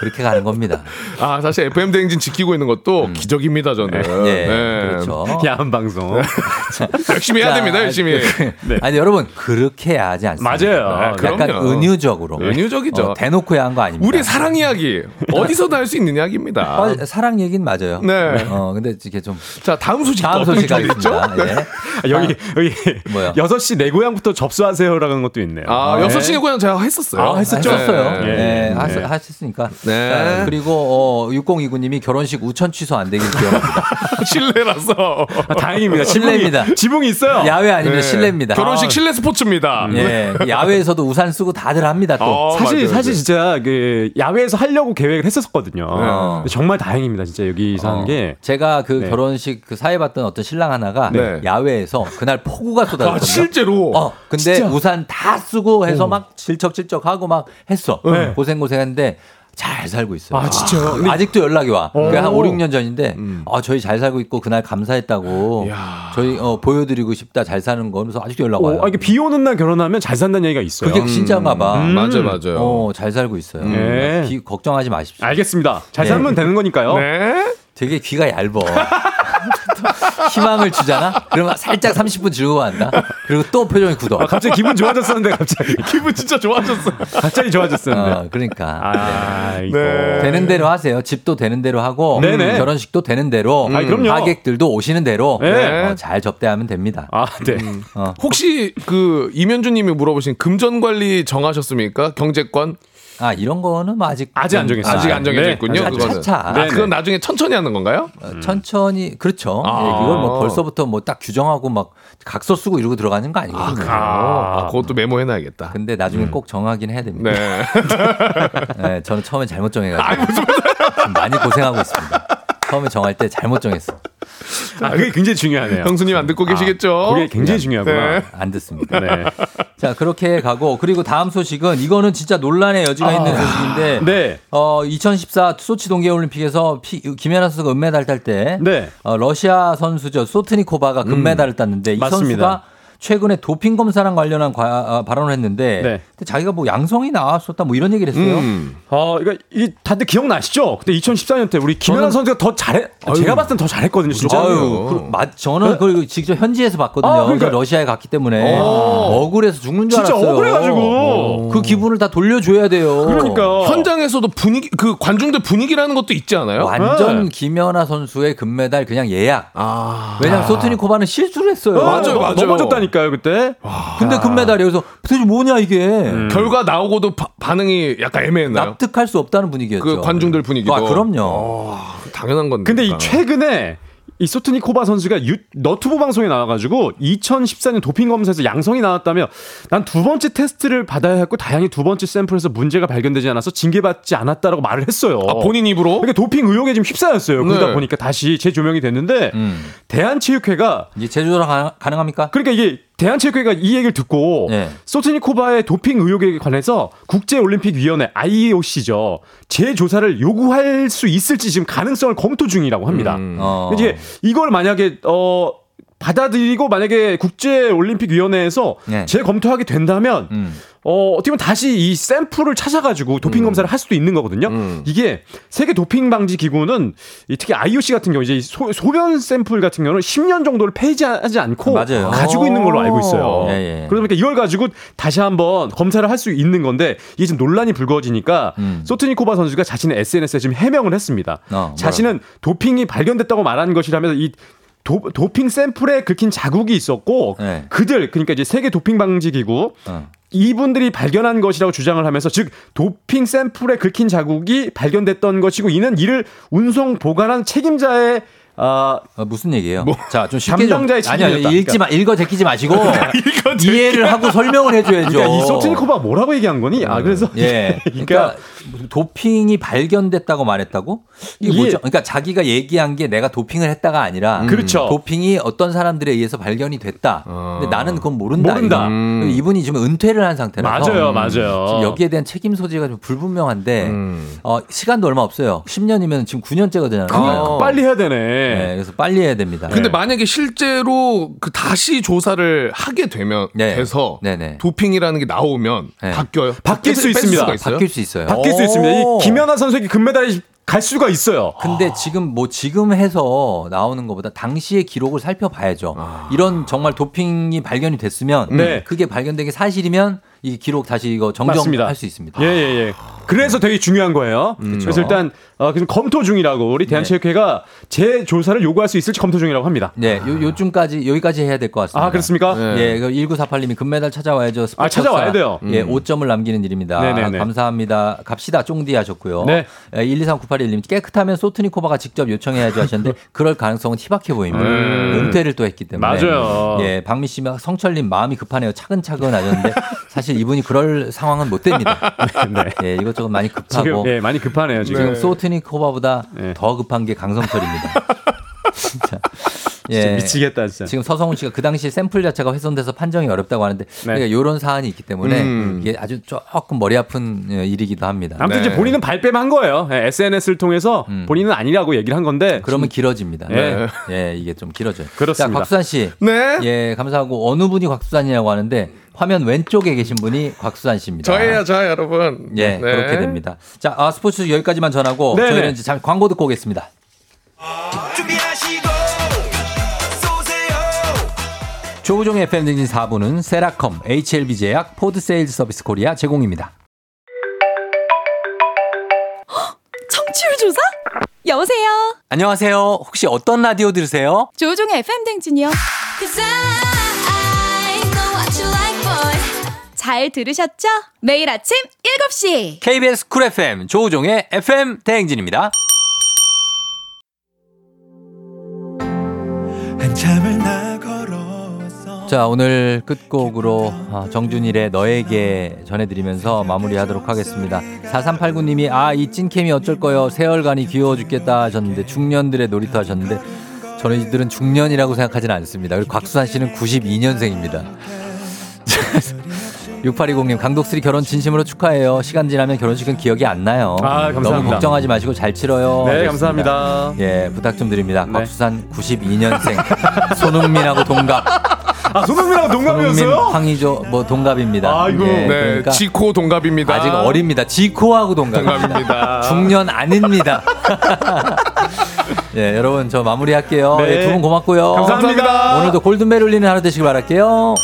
그렇게 가는 겁니다. 아 사실 FM 대행진 지키고 있는 것도 기적입니다 저는. 예, 네. 그렇죠. 야한 방송. 열심히 해야 자, 됩니다 열심히. 그, 아니 여러분 그렇게 야하지 않습니다. 맞아요. 네, 약간 그럼요. 은유적으로. 은유적이죠. 어, 대놓고 야한 거 아닙니다. 우리 사랑 이야기 어디서도 할 수 있는 이야기입니다. 어, 사랑 얘기는 맞아요. 네. 어 근데 이게 좀 자 다음 소식 다음 소식 가겠습니다. 예. 아, 여기 여기 뭐요? 6시 내 고향부터 접수하세요라는 것도 있네요. 아 네. 여섯 시내 고향 제가 했었어요. 아, 했었죠? 했었어요. 네. 네, 네. 네. 하셨으니까. 네. 자, 그리고 어, 6029님이 결혼식 우천 취소 안 되길 기원합니다. 실내라서. 아, 다행입니다. 실내입니다. 지붕이, 지붕이 있어요. 야외 아니면 네. 실내입니다. 결혼식 실내 스포츠입니다. 예, 야외에서도 우산 쓰고 다들 합니다 또. 어, 사실 맞아요, 사실. 진짜 그 야외에서 하려고 계획을 했었거든요. 어. 근데 정말 다행입니다. 진짜 여기서 어, 한 게. 제가 그 네. 결혼식 그 사회 봤던 어떤 신랑 하나가 네. 야외에서 그날 폭우가 쏟아졌거든요. 아 실제로. 어, 근데 우산 다 쓰고 해서 막 질척질척하고 막 했어. 네. 고생 고생했는데 잘 살고 있어요. 아, 진짜요? 근데- 아직도 연락이 와. 그게 한 오. 5, 6년 전인데, 아, 저희 잘 살고 있고 그날 감사했다고. 야. 저희 어, 보여드리고 싶다 잘 사는 거 하면서 아직도 연락 와요. 어, 아, 이게 비 오는 날 결혼하면 잘 산다는 얘기가 있어요. 그게 진짜인가 봐. 음. 맞아요 맞아요. 어, 잘 살고 있어요. 네. 비- 걱정하지 마십시오. 알겠습니다. 잘 네. 살면 되는 거니까요. 네. 되게 귀가 얇어. 희망을 주잖아? 그러면 살짝 30분 즐거워 한다? 그리고 또 표정이 굳어. 아, 갑자기 기분 좋아졌었는데 갑자기 기분 진짜 좋아졌어. 갑자기 좋아졌었는데. 어, 그러니까. 아, 이거. 네. 되는 대로 하세요. 집도 되는 대로 하고 네네. 결혼식도 되는 대로 아이, 그럼요. 하객들도 오시는 대로 네. 어, 잘 접대하면 됩니다. 아, 네. 어. 혹시 그 이면주님이 물어보신 금전 관리 정하셨습니까? 경제권 아 이런 거는 뭐 아직 아직 안 정했어요. 아직 안 정해져 네. 있군요. 차- 그거는. 차차. 아, 네네. 그건 나중에 천천히 하는 건가요? 어, 천천히 그렇죠. 아. 예, 이걸 뭐 벌써부터 뭐 딱 규정하고 막 각서 쓰고 이러고 들어가는 거 아니거든요. 아, 그것도 메모해놔야겠다. 근데 나중에 꼭 정하긴 해야 됩니다. 네. 네, 저는 처음에 잘못 정해가지고 지금 많이 고생하고 있습니다. 처음에 정할 때 잘못 정했어. 아, 그게 굉장히 중요하네요. 형수님 안 듣고 계시겠죠? 그게 굉장히 중요하구나. 네. 안 듣습니다. 네. 자 그렇게 가고 그리고 다음 소식은 이거는 진짜 논란의 여지가 있는 소식인데 네. 어, 2014 소치 동계 올림픽에서 피, 김연아 선수가 은메달 딸때 네. 어, 러시아 선수죠 소트니코바가 금메달을 땄는데 이 맞습니다. 선수가 최근에 도핑 검사랑 관련한 과- 아, 발언을 했는데 네. 근데 자기가 뭐 양성이 나왔었다 뭐 이런 얘기를 했어요. 음. 어, 이거 이 다들 기억나시죠? 그때 2014년 때 우리 김연아 저는- 선수가 더 잘해. 제가 봤을 땐 더 잘했거든요, 진짜. 아유, 그, 맞, 저는 그걸 직접 현지에서 봤거든요. 아, 그러니까- 그래서 러시아에 갔기 때문에 억울해서 죽는 줄 진짜 알았어요. 억울해가지고. 그 기분을 다 돌려줘야 돼요. 그러니까. 현장에서도 분위기 그 관중들 분위기라는 것도 있지 않아요? 완전 네. 김연아 선수의 금메달 그냥 예약. 아. 왜냐면 소트니코바는 실수를 했어요. 어, 맞아요, 너- 맞아요. 넘어졌다니까요, 그때. 근데 금메달이 여기서 도대체 뭐냐 이게. 음. 결과 나오고도 바- 반응이 약간 애매했나요? 납득할 수 없다는 분위기였죠. 그 관중들 분위기도. 아, 그럼요. 어, 당연한 건데. 근데 이 최근에 이 소트니코바 선수가 유, 너튜브 방송에 나와가지고 2014년 도핑 검사에서 양성이 나왔다며 난 두 번째 테스트를 받아야 했고 다행히 두 번째 샘플에서 문제가 발견되지 않아서 징계받지 않았다라고 말을 했어요. 아, 본인 입으로? 그러니까 도핑 의혹에 지금 휩싸였어요. 그러다 네. 보니까 다시 재조명이 됐는데 음. 대한체육회가 제조랑 가능- 가능합니까? 그러니까 이게 대한체육회가 이 얘기를 듣고 네. 소트니코바의 도핑 의혹에 관해서 국제올림픽위원회 IOC죠 재조사를 요구할 수 있을지 지금 가능성을 검토 중이라고 합니다. 어. 이제 이걸 만약에 어 받아들이고 만약에 국제올림픽위원회에서 네. 재검토하게 된다면 음. 어, 어떻게 보면 다시 이 샘플을 찾아가지고 도핑 검사를 할 수도 있는 거거든요. 이게 세계 도핑 방지 기구는 이 특히 IOC 같은 경우 이제 이 소, 소변 샘플 같은 경우는 10년 정도를 폐지하지 않고 맞아요. 가지고 있는 걸로 알고 있어요. 예, 예. 그러다 보니까 이걸 가지고 다시 한번 검사를 할 수 있는 건데 이게 지금 논란이 불거지니까 음. 소트니코바 선수가 자신의 SNS에 지금 해명을 했습니다. 어, 자신은 도핑이 발견됐다고 말한 것이라면서 이 도, 도핑 샘플에 긁힌 자국이 있었고 네. 그들 그러니까 이제 세계 도핑 방지 기구 어. 이분들이 발견한 것이라고 주장을 하면서 즉 도핑 샘플에 긁힌 자국이 발견됐던 것이고 이는 이를 운송 보관한 책임자의 아 어, 무슨 얘기예요? 자, 좀 쉽게 좀 아니요, 책임이었다. 읽지 마, 읽어 제끼지 마시고 이해를 하고 설명을 해줘야죠. 그러니까 이 소트니코바 뭐라고 얘기한 거니? 아 그래서 예. 그러니까 도핑이 발견됐다고 말했다고? 이게 뭐죠? 그러니까 자기가 얘기한 게 내가 도핑을 했다가 아니라 그렇죠. 도핑이 어떤 사람들에 의해서 발견이 됐다. 근데 나는 그건 모른다. 모른다. 그리고 이분이 지금 은퇴를 한 상태라서 맞아요, 맞아요. 지금 여기에 대한 책임 소재가 좀 불분명한데 어, 시간도 얼마 없어요. 10년이면 지금 9년째가 되잖아요. 그 빨리 해야 되네. 네, 그래서 빨리 해야 됩니다. 근데 만약에 실제로 그 다시 조사를 하게 되면 네. 돼서 네네. 도핑이라는 게 나오면 네. 바뀌어요. 바뀔 수뺄 있습니다. 바뀔 수 있어요. 바뀔 수 있습니다. 이 김연아 선수에게 금메달이 갈 수가 있어요. 근데 지금 뭐 지금 해서 나오는 것보다 당시의 기록을 살펴봐야죠. 이런 정말 도핑이 발견이 됐으면 네. 그게 발견된 게 사실이면 이 기록 다시 이거. 정정할 수 있습니다. 예, 예, 예. 그래서 되게 중요한 거예요. 그래서 일단 어, 지금 검토 중이라고 우리 대한체육회가 재조사를 요구할 수 있을지 검토 중이라고 합니다. 네, 요, 요쯤까지 여기까지 해야 될 것 같습니다. 아, 그렇습니까? 예, 그 1948님이 금메달 찾아와야죠. 아, 찾아와야. 돼요. 예, 5점을 남기는 일입니다. 네네네. 감사합니다. 갑시다. 쫑디 하셨고요. 네. 예, 123981님 깨끗하면 소트니코바가 직접 요청해야죠 하셨는데 그럴 가능성은 희박해 보입니다. 은퇴를 또 했기 때문에. 맞아요. 예, 박미 씨, 성철님 마음이 급하네요. 차근차근 하셨는데 사실 이분이 그럴 상황은 못 됩니다. 네. 예, 이것저것 많이 급하고. 지금 예, 많이 급하네요, 지금. 지금 소트니 코바보다 네. 더 급한 게 강성철입니다. 진짜. 예. 진짜 미치겠다, 진짜. 지금 서성훈 씨가 그 당시 샘플 자체가 훼손돼서 판정이 어렵다고 하는데 그러니까 이런 사안이 있기 때문에 음. 이게 아주 조금 머리 아픈 어, 일이기도 합니다. 아무튼 네. 이제 본인은 발뺌한 거예요. 예, SNS를 통해서 본인은 아니라고 얘기를 한 건데. 그러면 길어집니다. 네. 예, 이게 좀 길어져요. 그렇습니다. 자, 곽수산 씨. 네. 예, 감사하고 어느 분이 곽수산이라고 하는데 화면 왼쪽에 계신 분이 곽수산 씨입니다. 저예요, 저 여러분. 예, 네. 그렇게 됩니다. 자, 아, 스포츠 여기까지만 전하고 네네. 저희는 이제 잠 광고 듣고 오겠습니다. 조우종의 FM 대행진 4부는 세라컴, HLB 제약, 포드 세일즈 서비스 코리아 제공입니다. 청취율 조사? 여보세요. 안녕하세요. 혹시 어떤 라디오 들으세요? 조우종의 FM 대행진이요. 잘 들으셨죠? 매일 아침 7시. KBS 쿨 FM 조우종의 FM 대행진입니다. 한참을 나 자, 오늘 끝곡으로 아, 정준일의 너에게 전해드리면서 마무리하도록 하겠습니다. 4389님이 아, 이 찐캠이 어쩔 거요. 세월간이 귀여워 죽겠다 하셨는데 중년들의 놀이터 하셨는데 저는 이들은 중년이라고 생각하진 않습니다. 그리고 곽수산 씨는 92년생입니다. 6820님 강독수리 결혼 진심으로 축하해요. 시간 지나면 결혼식은 기억이 안 나요. 아. 너무 걱정하지 마시고 잘 치러요. 네, 하셨습니다. 감사합니다. 예, 부탁 좀 드립니다. 네. 곽수산 92년생 손흥민하고 동갑. 아, 손흥민하고 손흥민, 동갑이었어요? 황희조 뭐 동갑입니다. 아이고. 예, 네, 그러니까 지코 동갑입니다. 아직 어립니다. 지코하고 동갑. 동갑입니다. 중년 아닙니다. 예, 여러분 저 마무리할게요. 네. 예, 두분 고맙고요. 감사합니다. 오늘도 골든벨 울리는 하루 되시길 바랄게요.